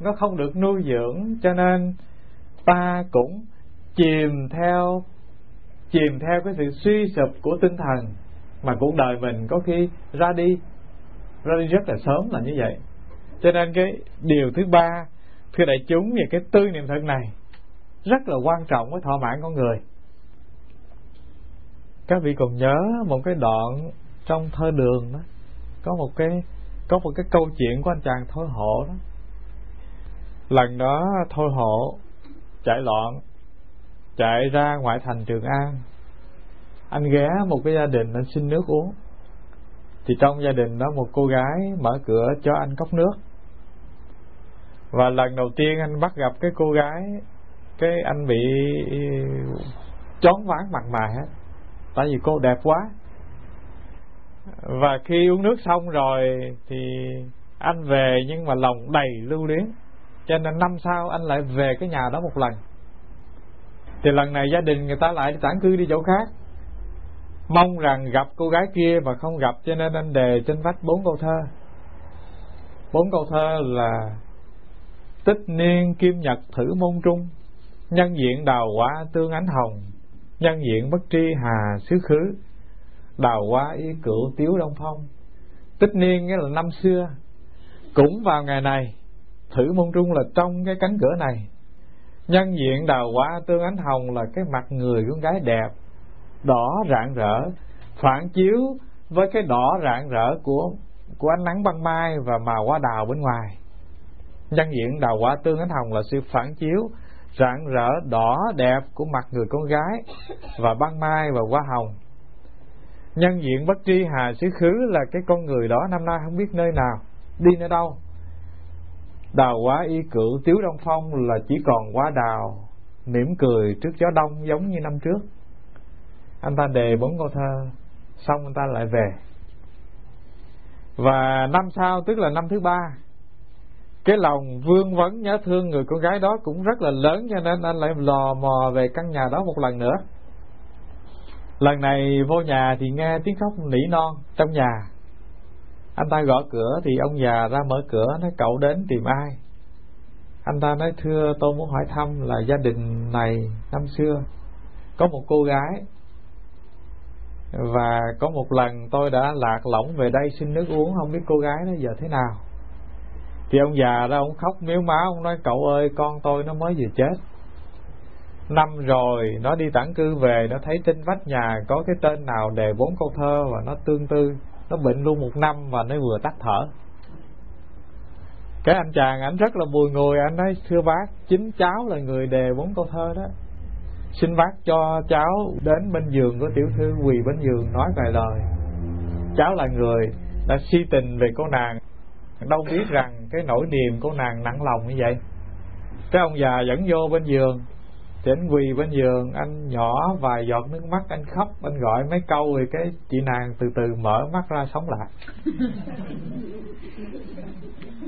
Speaker 2: nó không được nuôi dưỡng, cho nên ta cũng chìm theo chìm theo cái sự suy sụp của tinh thần mà cuộc đời mình có khi ra đi ra đi rất là sớm là như vậy. Cho nên cái điều thứ ba, thưa đại chúng về cái tư niệm thực này rất là quan trọng với thọ mạng con người các vị còn nhớ một cái đoạn trong thơ đường đó, có một cái, có một cái câu chuyện của anh chàng thôi hộ đó. Lần đó thôi hộ chạy loạn, chạy ra ngoại thành trường an. Anh ghé một cái gia đình anh xin nước uống. Thì trong gia đình đó một cô gái mở cửa cho anh cốc nước. Và lần đầu tiên anh bắt gặp cái cô gái, cái anh bị chón váng mặt mày hết tại vì cô đẹp quá. Và khi uống nước xong rồi thì anh về nhưng mà lòng đầy lưu luyến. Cho nên năm sau anh lại về cái nhà đó một lần. Thì lần này gia đình người ta lại tản cư đi chỗ khác. Mong rằng gặp cô gái kia mà không gặp, cho nên anh đề trên vách bốn câu thơ. Bốn câu thơ là, tích niên kim nhật thử môn trung, nhân diện đào quả tương ánh hồng nhân diện bất tri hà xứ khứ, đào hoa y cửu tiếu đông phong. Tích niên nghĩa là năm xưa, cũng vào ngày này, thử môn trung là trong cái cánh cửa này. Nhân diện đào hoa tương ánh hồng là cái mặt người con gái đẹp, đỏ rạng rỡ, phản chiếu với cái đỏ rạng rỡ của của ánh nắng ban mai và màu hoa đào bên ngoài. Nhân diện đào hoa tương ánh hồng là sự phản chiếu rạng rỡ đỏ đẹp của mặt người con gái và ban mai và hoa hồng. Nhân diện bất tri hà xứ khứ là cái con người đó năm nay không biết nơi nào, đi nơi đâu. Đào quá y cửu tiếu đông phong là chỉ còn quá đào, mỉm cười trước gió đông giống như năm trước. Anh ta đề bốn câu thơ, xong anh ta lại về. Và năm sau, tức là năm thứ ba cái lòng vương vấn, nhớ thương người con gái đó cũng rất là lớn, cho nên anh lại lò mò về căn nhà đó một lần nữa. Lần này vô nhà thì nghe tiếng khóc nỉ non trong nhà. Anh ta gõ cửa thì ông già ra mở cửa nói, cậu đến tìm ai? Anh ta nói, thưa, tôi muốn hỏi thăm là gia đình này, năm xưa, có một cô gái. Và có một lần tôi đã lạc lõng về đây xin nước uống, không biết cô gái đó giờ thế nào thì ông già ra ông khóc miếu má ông nói, cậu ơi, con tôi nó mới vừa chết. Năm rồi, nó đi tản cư về, nó thấy trên vách nhà có cái tên nào đề bốn câu thơ và nó tương tư. Nó bệnh luôn một năm và nó vừa tắt thở. Cái anh chàng ảnh rất là bùi ngùi, anh nói, thưa bác, chính cháu là người đề bốn câu thơ đó. Xin bác cho cháu đến bên giường của tiểu thư quỳ bên giường nói vài lời. Cháu là người đã si tình về cô nàng đâu biết rằng cái nỗi niềm cô nàng nặng lòng như vậy. Cái ông già dẫn vô bên giường thì anh quỳ bên giường anh nhỏ vài giọt nước mắt anh khóc anh gọi mấy câu rồi cái chị nàng từ từ mở mắt ra sống lại.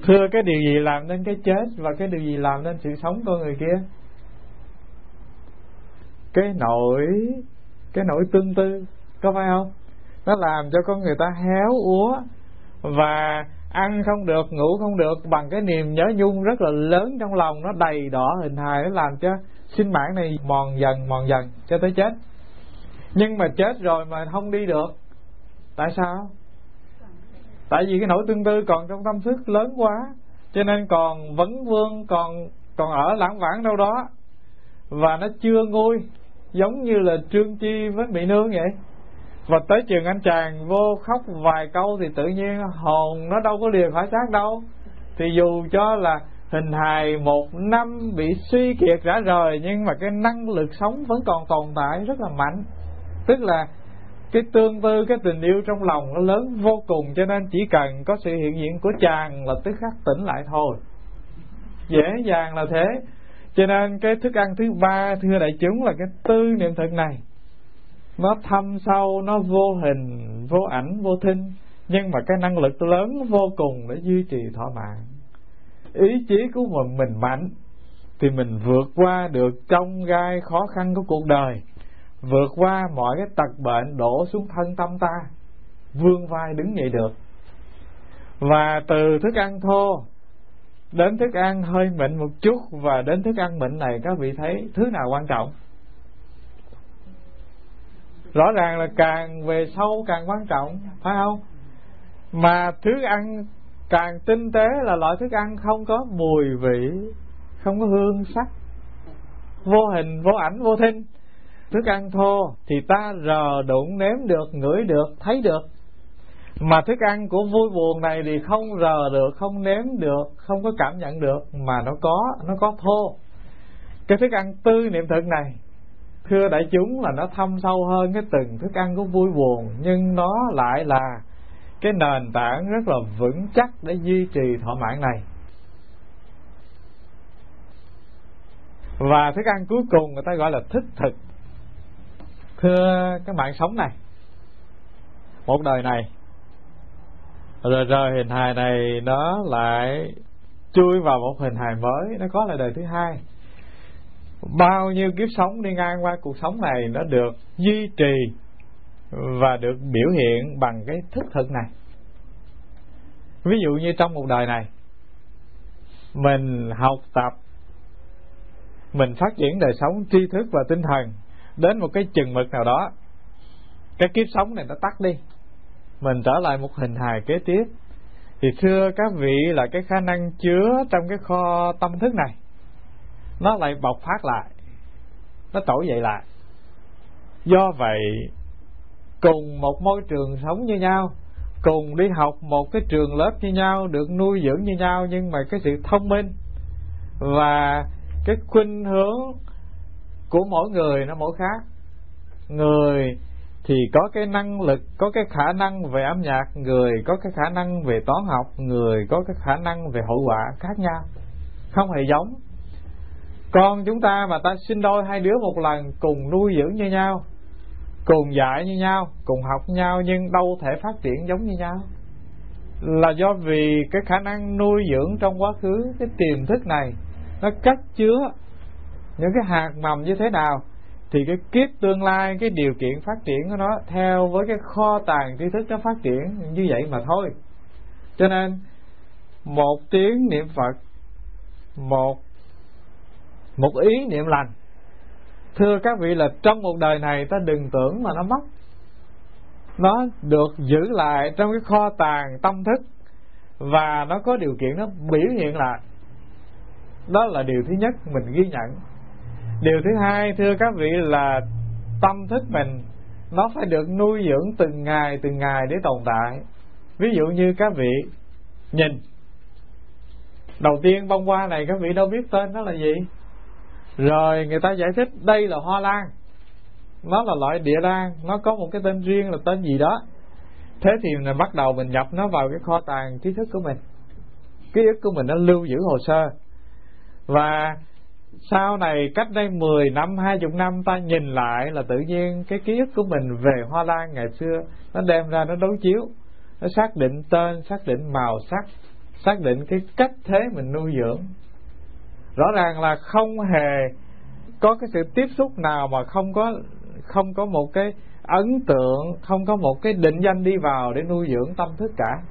Speaker 2: Thưa cái điều gì làm nên cái chết và cái điều gì làm nên sự sống con người kia? Cái nỗi cái nỗi tương tư có phải không? Nó làm cho con người ta héo úa và ăn không được, ngủ không được, bằng cái niềm nhớ nhung rất là lớn trong lòng, nó đầy đỏ hình hài, nó làm cho sinh mạng này mòn dần mòn dần cho tới chết. Nhưng mà chết rồi mà không đi được, tại sao? Tại vì cái nỗi tương tư còn trong tâm thức lớn quá, cho nên còn vấn vương, còn còn ở lãng vãng đâu đó, và nó chưa nguôi, giống như là trương chi với mỹ nương vậy và tới trường anh chàng vô khóc vài câu thì tự nhiên hồn nó đâu có lìa khỏi xác đâu. Thì dù cho là hình hài một năm bị suy kiệt rã rời nhưng mà cái năng lực sống vẫn còn tồn tại rất là mạnh. Tức là cái tương tư, cái tình yêu trong lòng nó lớn vô cùng, cho nên chỉ cần có sự hiện diện của chàng là tức khắc tỉnh lại thôi. Dễ dàng là thế. Cho nên cái thức ăn thứ ba, thưa đại chúng, là cái tư niệm thực này nó thâm sâu, nó vô hình, vô ảnh, vô thinh. Nhưng mà cái năng lực lớn vô cùng để duy trì thọ mạng. Ý chí của mình mình mạnh, thì mình vượt qua được trong gai khó khăn của cuộc đời. Vượt qua mọi cái tật bệnh đổ xuống thân tâm ta. Vươn vai đứng dậy được. Và từ thức ăn thô, đến thức ăn hơi mịn một chút, và đến thức ăn mịn này, các vị thấy thứ nào quan trọng? Rõ ràng là càng về sâu càng quan trọng, phải không? Mà thức ăn, càng tinh tế là loại thức ăn không có mùi vị, không có hương sắc, vô hình, vô ảnh, vô thinh. Thức ăn thô thì ta rờ đụng nếm được, ngửi được, thấy được. Mà thức ăn của vui buồn này thì không rờ được, không nếm được, không có cảm nhận được, mà nó có nó có thô. Cái thức ăn tư niệm thực này thưa đại chúng là nó thâm sâu hơn cái từng thức ăn của vui buồn, nhưng nó lại là cái nền tảng rất là vững chắc để duy trì thọ mạng này. Và thức ăn cuối cùng người ta gọi là thức thực. Thưa cái mạng sống này, một đời này, rồi rồi hình hài này nó lại chui vào một hình hài mới, nó có là đời thứ hai bao nhiêu kiếp sống đi ngang qua cuộc sống này nó được duy trì và được biểu hiện bằng cái thức thực này. Ví dụ như trong một đời này, mình học tập, mình phát triển đời sống tri thức và tinh thần đến một cái chừng mực nào đó, cái kiếp sống này nó tắt đi. Mình trở lại một hình hài kế tiếp. Thì thưa các vị là cái khả năng chứa trong cái kho tâm thức này nó lại bộc phát lại. Nó trỗi dậy lại. Do vậy, cùng một môi trường sống như nhau, cùng đi học một cái trường lớp như nhau, được nuôi dưỡng như nhau, nhưng mà cái sự thông minh và cái khuynh hướng của mỗi người nó mỗi khác. Người thì có cái năng lực, có cái khả năng về âm nhạc, người có cái khả năng về toán học, người có cái khả năng về hội họa khác nhau, không hề giống con chúng ta mà ta sinh đôi hai đứa một lần, cùng nuôi dưỡng như nhau, cùng dạy như nhau, cùng học như nhau, nhưng đâu thể phát triển giống như nhau. Là do vì cái khả năng nuôi dưỡng trong quá khứ, cái tiềm thức này, nó cất chứa những cái hạt mầm như thế nào, thì cái kiếp tương lai, cái điều kiện phát triển của nó theo với cái kho tàng tri thức nó phát triển như vậy mà thôi. Cho nên, một tiếng niệm phật, một một ý niệm lành. Thưa các vị là trong một đời này, ta đừng tưởng mà nó mất. Nó được giữ lại trong cái kho tàng tâm thức và nó có điều kiện nó biểu hiện lại. Đó là điều thứ nhất mình ghi nhận. Điều thứ hai, thưa các vị, là tâm thức mình nó phải được nuôi dưỡng từng ngày từng ngày để tồn tại. Ví dụ như các vị nhìn. Đầu tiên bông hoa này các vị đâu biết tên nó là gì? Rồi người ta giải thích đây là hoa lan. Nó là loại địa lan nó có một cái tên riêng là tên gì đó. Thế thì mình bắt đầu mình nhập nó vào cái kho tàng trí thức của mình. Ký ức của mình nó lưu giữ hồ sơ. Và sau này cách đây 10 năm, 20 năm ta nhìn lại là tự nhiên cái ký ức của mình về Hoa Lan ngày xưa nó đem ra nó đối chiếu, nó xác định tên, xác định màu sắc, xác định cái cách thế mình nuôi dưỡng. Rõ ràng là không hề có cái sự tiếp xúc nào mà không có không có một cái ấn tượng, không có một cái định danh đi vào để nuôi dưỡng tâm thức cả.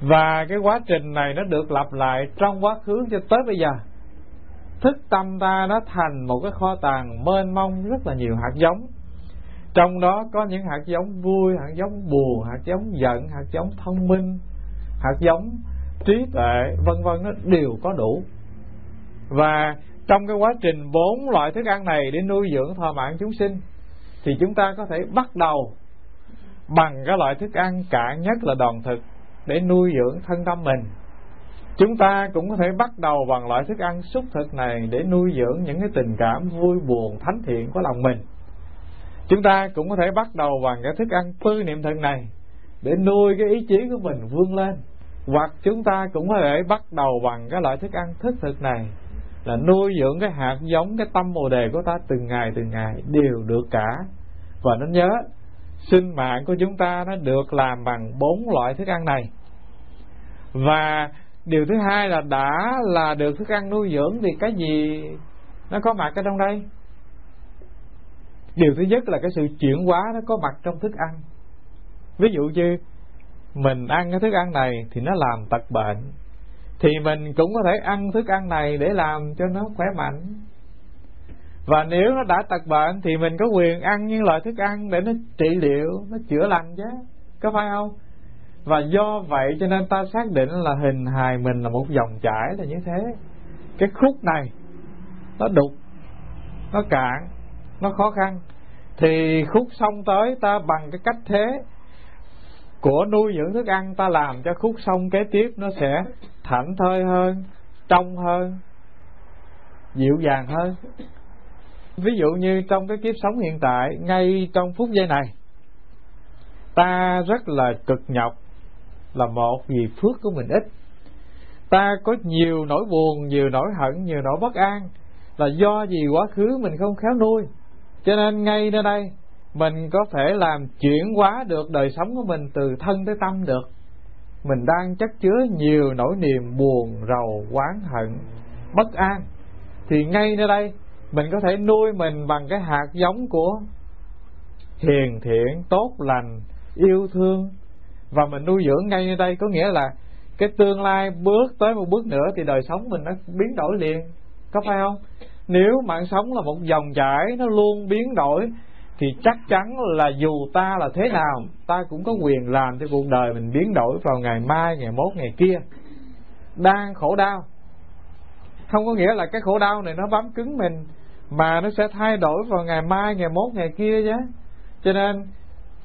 Speaker 2: Và cái quá trình này nó được lặp lại trong quá khứ cho tới bây giờ. Thức tâm ta nó thành một cái kho tàng mênh mông rất là nhiều hạt giống. Trong đó có những hạt giống vui hạt giống buồn hạt giống giận hạt giống thông minh hạt giống trí tuệ vân vân nó đều có đủ và trong cái quá trình bốn loại thức ăn này để nuôi dưỡng thọ mạng chúng sinh, thì chúng ta có thể bắt đầu bằng cái loại thức ăn cạn nhất là đoàn thực để nuôi dưỡng thân tâm mình Chúng ta cũng có thể bắt đầu bằng loại thức ăn xúc thực này để nuôi dưỡng những cái tình cảm vui buồn thánh thiện của lòng mình. Chúng ta cũng có thể bắt đầu bằng cái thức ăn tư niệm thực này để nuôi cái ý chí của mình vươn lên. Hoặc chúng ta cũng có thể bắt đầu bằng cái loại thức ăn thức thực này là nuôi dưỡng cái hạt giống, cái tâm bồ đề của ta từng ngày từng ngày đều được cả. Và nó nhớ, sinh mạng của chúng ta nó được làm bằng bốn loại thức ăn này. Và điều thứ hai là đã là được thức ăn nuôi dưỡng thì cái gì nó có mặt ở trong đây điều thứ nhất là cái sự chuyển hóa nó có mặt trong thức ăn ví dụ như mình ăn cái thức ăn này thì nó làm tật bệnh thì mình cũng có thể ăn thức ăn này để làm cho nó khỏe mạnh. Và nếu nó đã tật bệnh thì mình có quyền ăn những loại thức ăn để nó trị liệu, nó chữa lành chứ. Có phải không? Và do vậy cho nên ta xác định là hình hài mình là một dòng chảy là như thế. Cái khúc này, nó đục, nó cạn, nó khó khăn. Thì khúc xong tới ta bằng cái cách thế của nuôi dưỡng thức ăn ta làm cho khúc sông kế tiếp nó sẽ thảnh thơi hơn, trong hơn, dịu dàng hơn. Ví dụ như trong cái kiếp sống hiện tại, ngay trong phút giây này, ta rất là cực nhọc, là một vì phước của mình ít. Ta có nhiều nỗi buồn, nhiều nỗi hận, nhiều nỗi bất an, là do gì quá khứ mình không khéo nuôi. Cho nên ngay nơi đây mình có thể làm chuyển hóa được đời sống của mình từ thân tới tâm được. Mình đang chất chứa nhiều nỗi niềm buồn, rầu, oán hận, bất an. Thì ngay nơi đây, mình có thể nuôi mình bằng cái hạt giống của hiền thiện, tốt lành, yêu thương. Và mình nuôi dưỡng ngay nơi đây có nghĩa là cái tương lai bước tới một bước nữa thì đời sống mình nó biến đổi liền. Có phải không? Nếu mạng sống là một dòng chảy, nó luôn biến đổi thì chắc chắn là dù ta là thế nào, ta cũng có quyền làm cho cuộc đời mình biến đổi vào ngày mai, ngày mốt, ngày kia. Đang khổ đau. Không có nghĩa là cái khổ đau này nó bám cứng mình, mà nó sẽ thay đổi vào ngày mai, ngày mốt, ngày kia chứ cho nên,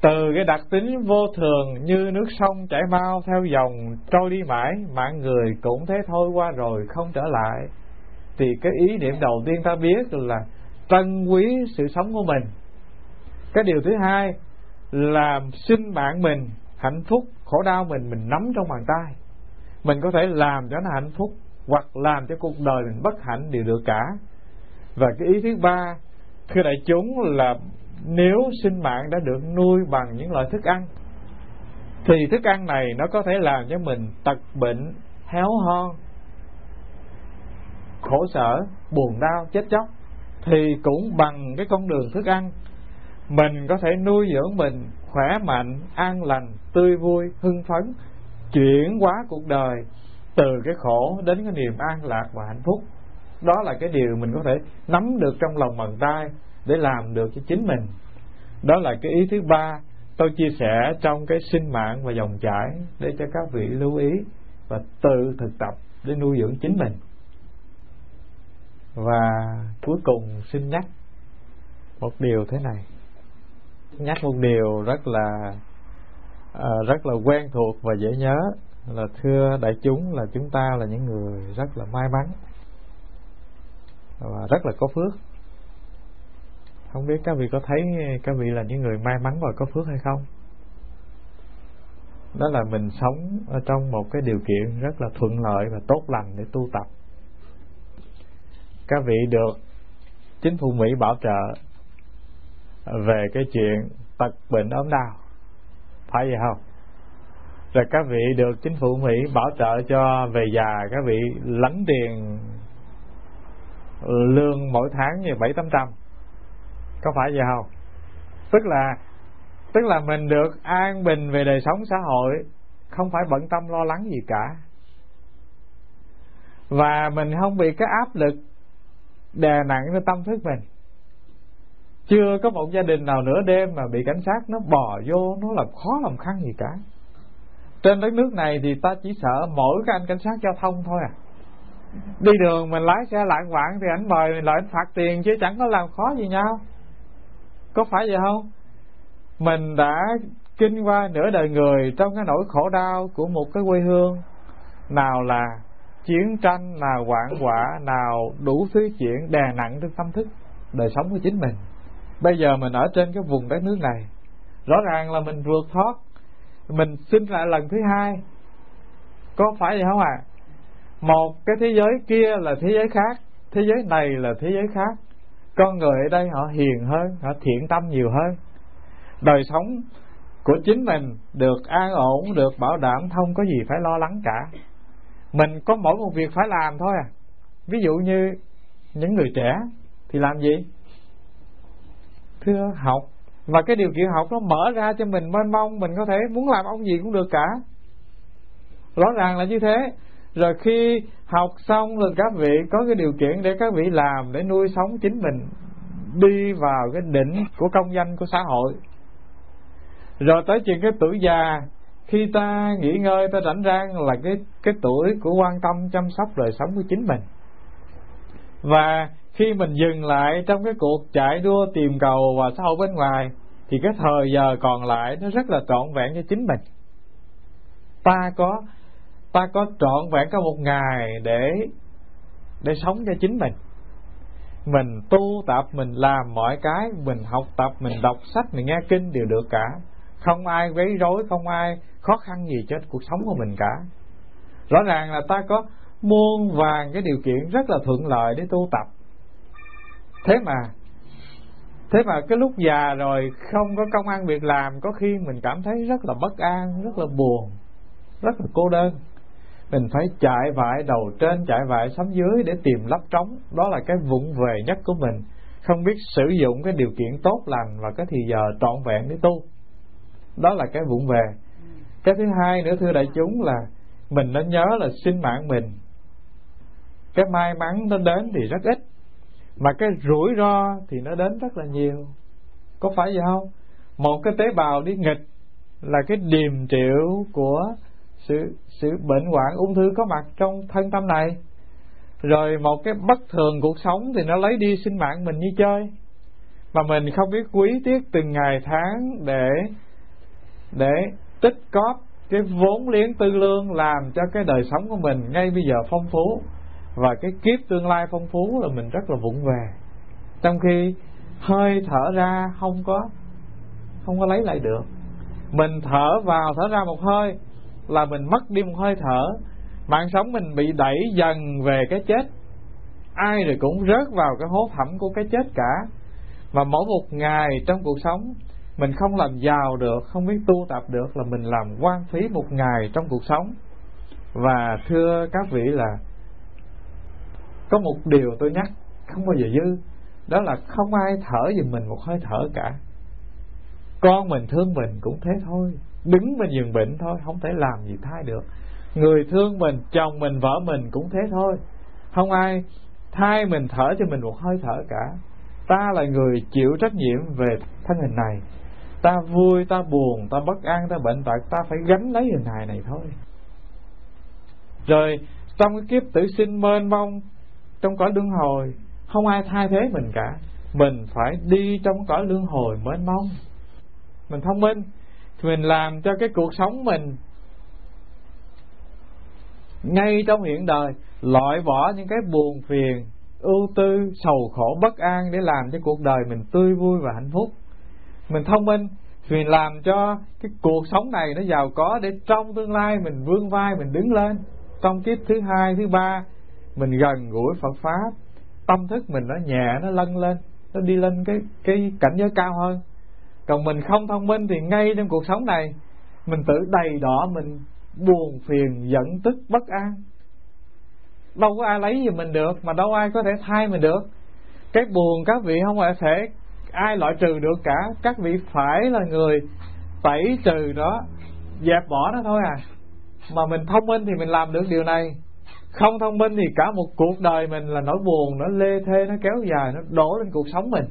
Speaker 2: từ cái đặc tính vô thường như nước sông chảy mau theo dòng trôi đi mãi mạng người cũng thế thôi qua rồi, không trở lại, thì cái ý niệm đầu tiên ta biết là trân quý sự sống của mình cái điều thứ hai là sinh mạng mình, hạnh phúc, khổ đau mình mình nắm trong bàn tay. Mình có thể làm cho nó hạnh phúc hoặc làm cho cuộc đời mình bất hạnh đều được cả. Và cái ý thứ ba, thưa đại chúng, là nếu sinh mạng đã được nuôi bằng những loại thức ăn, thì thức ăn này nó có thể làm cho mình tật bệnh, héo hon, khổ sở, buồn đau, chết chóc. Thì cũng bằng cái con đường thức ăn mình có thể nuôi dưỡng mình khỏe mạnh, an lành, tươi vui, hưng phấn, chuyển hóa cuộc đời từ cái khổ đến cái niềm an lạc và hạnh phúc. Đó là cái điều mình có thể nắm được trong lòng bàn tay để làm được cho chính mình. Đó là cái ý thứ ba tôi chia sẻ trong cái sinh mạng và dòng chảy để cho các vị lưu ý và tự thực tập để nuôi dưỡng chính mình. Và cuối cùng xin nhắc một điều thế này nhắc một điều rất là uh, rất là quen thuộc và dễ nhớ là thưa đại chúng là chúng ta là những người rất là may mắn và rất là có phước. Không biết các vị có thấy các vị là những người may mắn và có phước hay không? Đó là mình sống ở trong một cái điều kiện rất là thuận lợi và tốt lành để tu tập. Các vị được chính phủ Mỹ bảo trợ về cái chuyện tật bệnh ốm đau. Phải vậy không? Rồi các vị được chính phủ Mỹ bảo trợ cho về già, các vị lãnh tiền lương mỗi tháng như bảy tám trăm. Có phải vậy không? Tức là tức là mình được an bình về đời sống xã hội, không phải bận tâm lo lắng gì cả. Và mình không bị cái áp lực đè nặng lên tâm thức mình chưa có một gia đình nào nửa đêm mà bị cảnh sát nó bò vô, nó làm khó làm khăn gì cả. Trên đất nước này thì ta chỉ sợ mỗi cái anh cảnh sát giao thông thôi à. Đi đường mình lái xe lạng vạn thì ảnh mời mình lại ảnh phạt tiền chứ chẳng có làm khó gì nhau. Có phải vậy không? Mình đã kinh qua nửa đời người trong cái nỗi khổ đau của một cái quê hương. Nào là chiến tranh, nào hoạn quả nào đủ thứ chuyện đè nặng trên tâm thức đời sống của chính mình bây giờ mình ở trên cái vùng đất nước này. Rõ ràng là mình vượt thoát. Mình sinh lại lần thứ hai. Có phải vậy không ạ? À? một cái thế giới kia là thế giới khác, thế giới này là thế giới khác. Con người ở đây họ hiền hơn, họ thiện tâm nhiều hơn. Đời sống của chính mình được an ổn, được bảo đảm, không có gì phải lo lắng cả. Mình có mỗi một việc phải làm thôi à. Ví dụ như những người trẻ thì làm gì? Thưa học, và cái điều kiện học nó mở ra cho mình mênh mông, mình có thể muốn làm ông gì cũng được cả. Rõ ràng là như thế. Rồi khi học xong rồi các vị có cái điều kiện để các vị làm, để nuôi sống chính mình, đi vào cái đỉnh của công danh của xã hội. Rồi tới chuyện cái tuổi già, khi ta nghỉ ngơi, ta rảnh rang là cái cái tuổi của quan tâm chăm sóc đời sống của chính mình. Và khi mình dừng lại trong cái cuộc chạy đua tìm cầu và xã hội bên ngoài, thì cái thời giờ còn lại nó rất là trọn vẹn cho chính mình. Ta có ta có trọn vẹn cả một ngày để để sống cho chính mình. Mình tu tập, mình làm mọi cái, mình học tập, mình đọc sách, mình nghe kinh đều được cả. Không ai quấy rối, không ai khó khăn gì trên cuộc sống của mình cả. Rõ ràng là ta có muôn vàng cái điều kiện rất là thuận lợi để tu tập thế mà thế mà cái lúc già rồi không có công ăn việc làm, có khi mình cảm thấy rất là bất an, rất là buồn, rất là cô đơn. Mình phải chạy vải đầu trên chạy vải sắm dưới để tìm lấp trống. Đó là cái vụng về nhất của mình. Không biết sử dụng cái điều kiện tốt lành và cái thì giờ trọn vẹn để tu. Đó là cái vụng về. Cái thứ hai nữa, thưa đại chúng, là mình nên nhớ là sinh mạng mình. Cái may mắn nó đến thì rất ít mà cái rủi ro thì nó đến rất là nhiều. Có phải vậy không? Một cái tế bào đi nghịch là cái điềm triệu của sự sự bệnh hoạn ung thư có mặt trong thân tâm này. Rồi một cái bất thường cuộc sống thì nó lấy đi sinh mạng mình như chơi. Mà mình không biết quý tiếc từng ngày tháng để để tích cóp cái vốn liếng tư lương làm cho cái đời sống của mình ngay bây giờ phong phú và cái kiếp tương lai phong phú là mình rất là vụng về. Trong khi hơi thở ra không có không có lấy lại được. Mình thở vào, thở ra một hơi là mình mất đi một hơi thở. Mạng sống mình bị đẩy dần về cái chết. Ai rồi cũng rớt vào cái hố thẳm của cái chết cả. Và mỗi một ngày trong cuộc sống, mình không làm giàu được, không biết tu tập được là mình làm quan phí một ngày trong cuộc sống. Và thưa các vị là có một điều tôi nhắc, không bao giờ dư. Đó là không ai thở giùm mình một hơi thở cả. Con mình thương mình cũng thế thôi. Đứng bên giường bệnh thôi, không thể làm gì thay được. Người thương mình, chồng mình, vợ mình cũng thế thôi. Không ai thay mình thở cho mình một hơi thở cả. Ta là người chịu trách nhiệm về thân hình này. Ta vui, ta buồn, ta bất an, ta bệnh tật, ta phải gánh lấy hình hài này thôi. Rồi, trong cái kiếp tử sinh mênh mông trong cõi luân hồi. Không ai thay thế mình cả. Mình phải đi trong cõi luân hồi mới mong mình thông minh. Thì mình làm cho cái cuộc sống mình ngay trong hiện đời, loại bỏ những cái buồn phiền, ưu tư, sầu khổ, bất an để làm cho cuộc đời mình tươi vui và hạnh phúc. Mình thông minh. Thì mình làm cho cái cuộc sống này nó giàu có để trong tương lai mình vươn vai, mình đứng lên. Trong kiếp thứ hai, thứ ba mình gần gũi Phật pháp, tâm thức mình nó nhẹ, nó lân lên, nó đi lên cái cái cảnh giới cao hơn. Còn mình không thông minh thì ngay trong cuộc sống này, mình tự đầy đỏ, mình buồn phiền, giận tức, bất an. Đâu có ai lấy gì mình được, mà đâu ai có thể thay mình được. Cái buồn các vị không phải thể ai loại trừ được cả. Các vị phải là người tẩy trừ đó dẹp bỏ nó thôi à. Mà mình thông minh thì mình làm được điều này không thông minh thì cả một cuộc đời mình là nỗi buồn nó lê thê, nó kéo dài, nó đổ lên cuộc sống mình.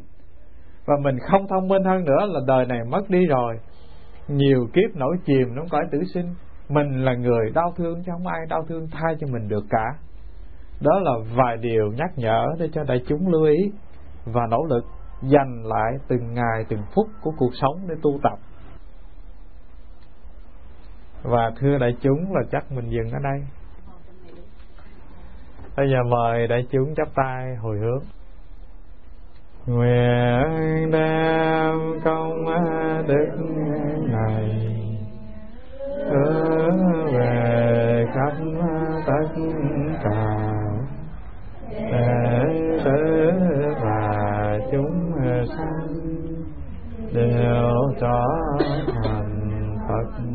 Speaker 2: Và mình không thông minh hơn nữa là đời này mất đi rồi. Nhiều kiếp nổi chìm, nó cõi tử sinh. Mình là người đau thương chứ không ai đau thương thay cho mình được cả. Đó là vài điều nhắc nhở để cho đại chúng lưu ý và nỗ lực dành lại từng ngày, từng phút của cuộc sống để tu tập. Và thưa đại chúng là chắc mình dừng ở đây bây giờ mời đại chúng chắp tay hồi hướng. Nguyện đem công đức này hướng về khắp tất cả để tử và chúng sanh đều trở thành Phật.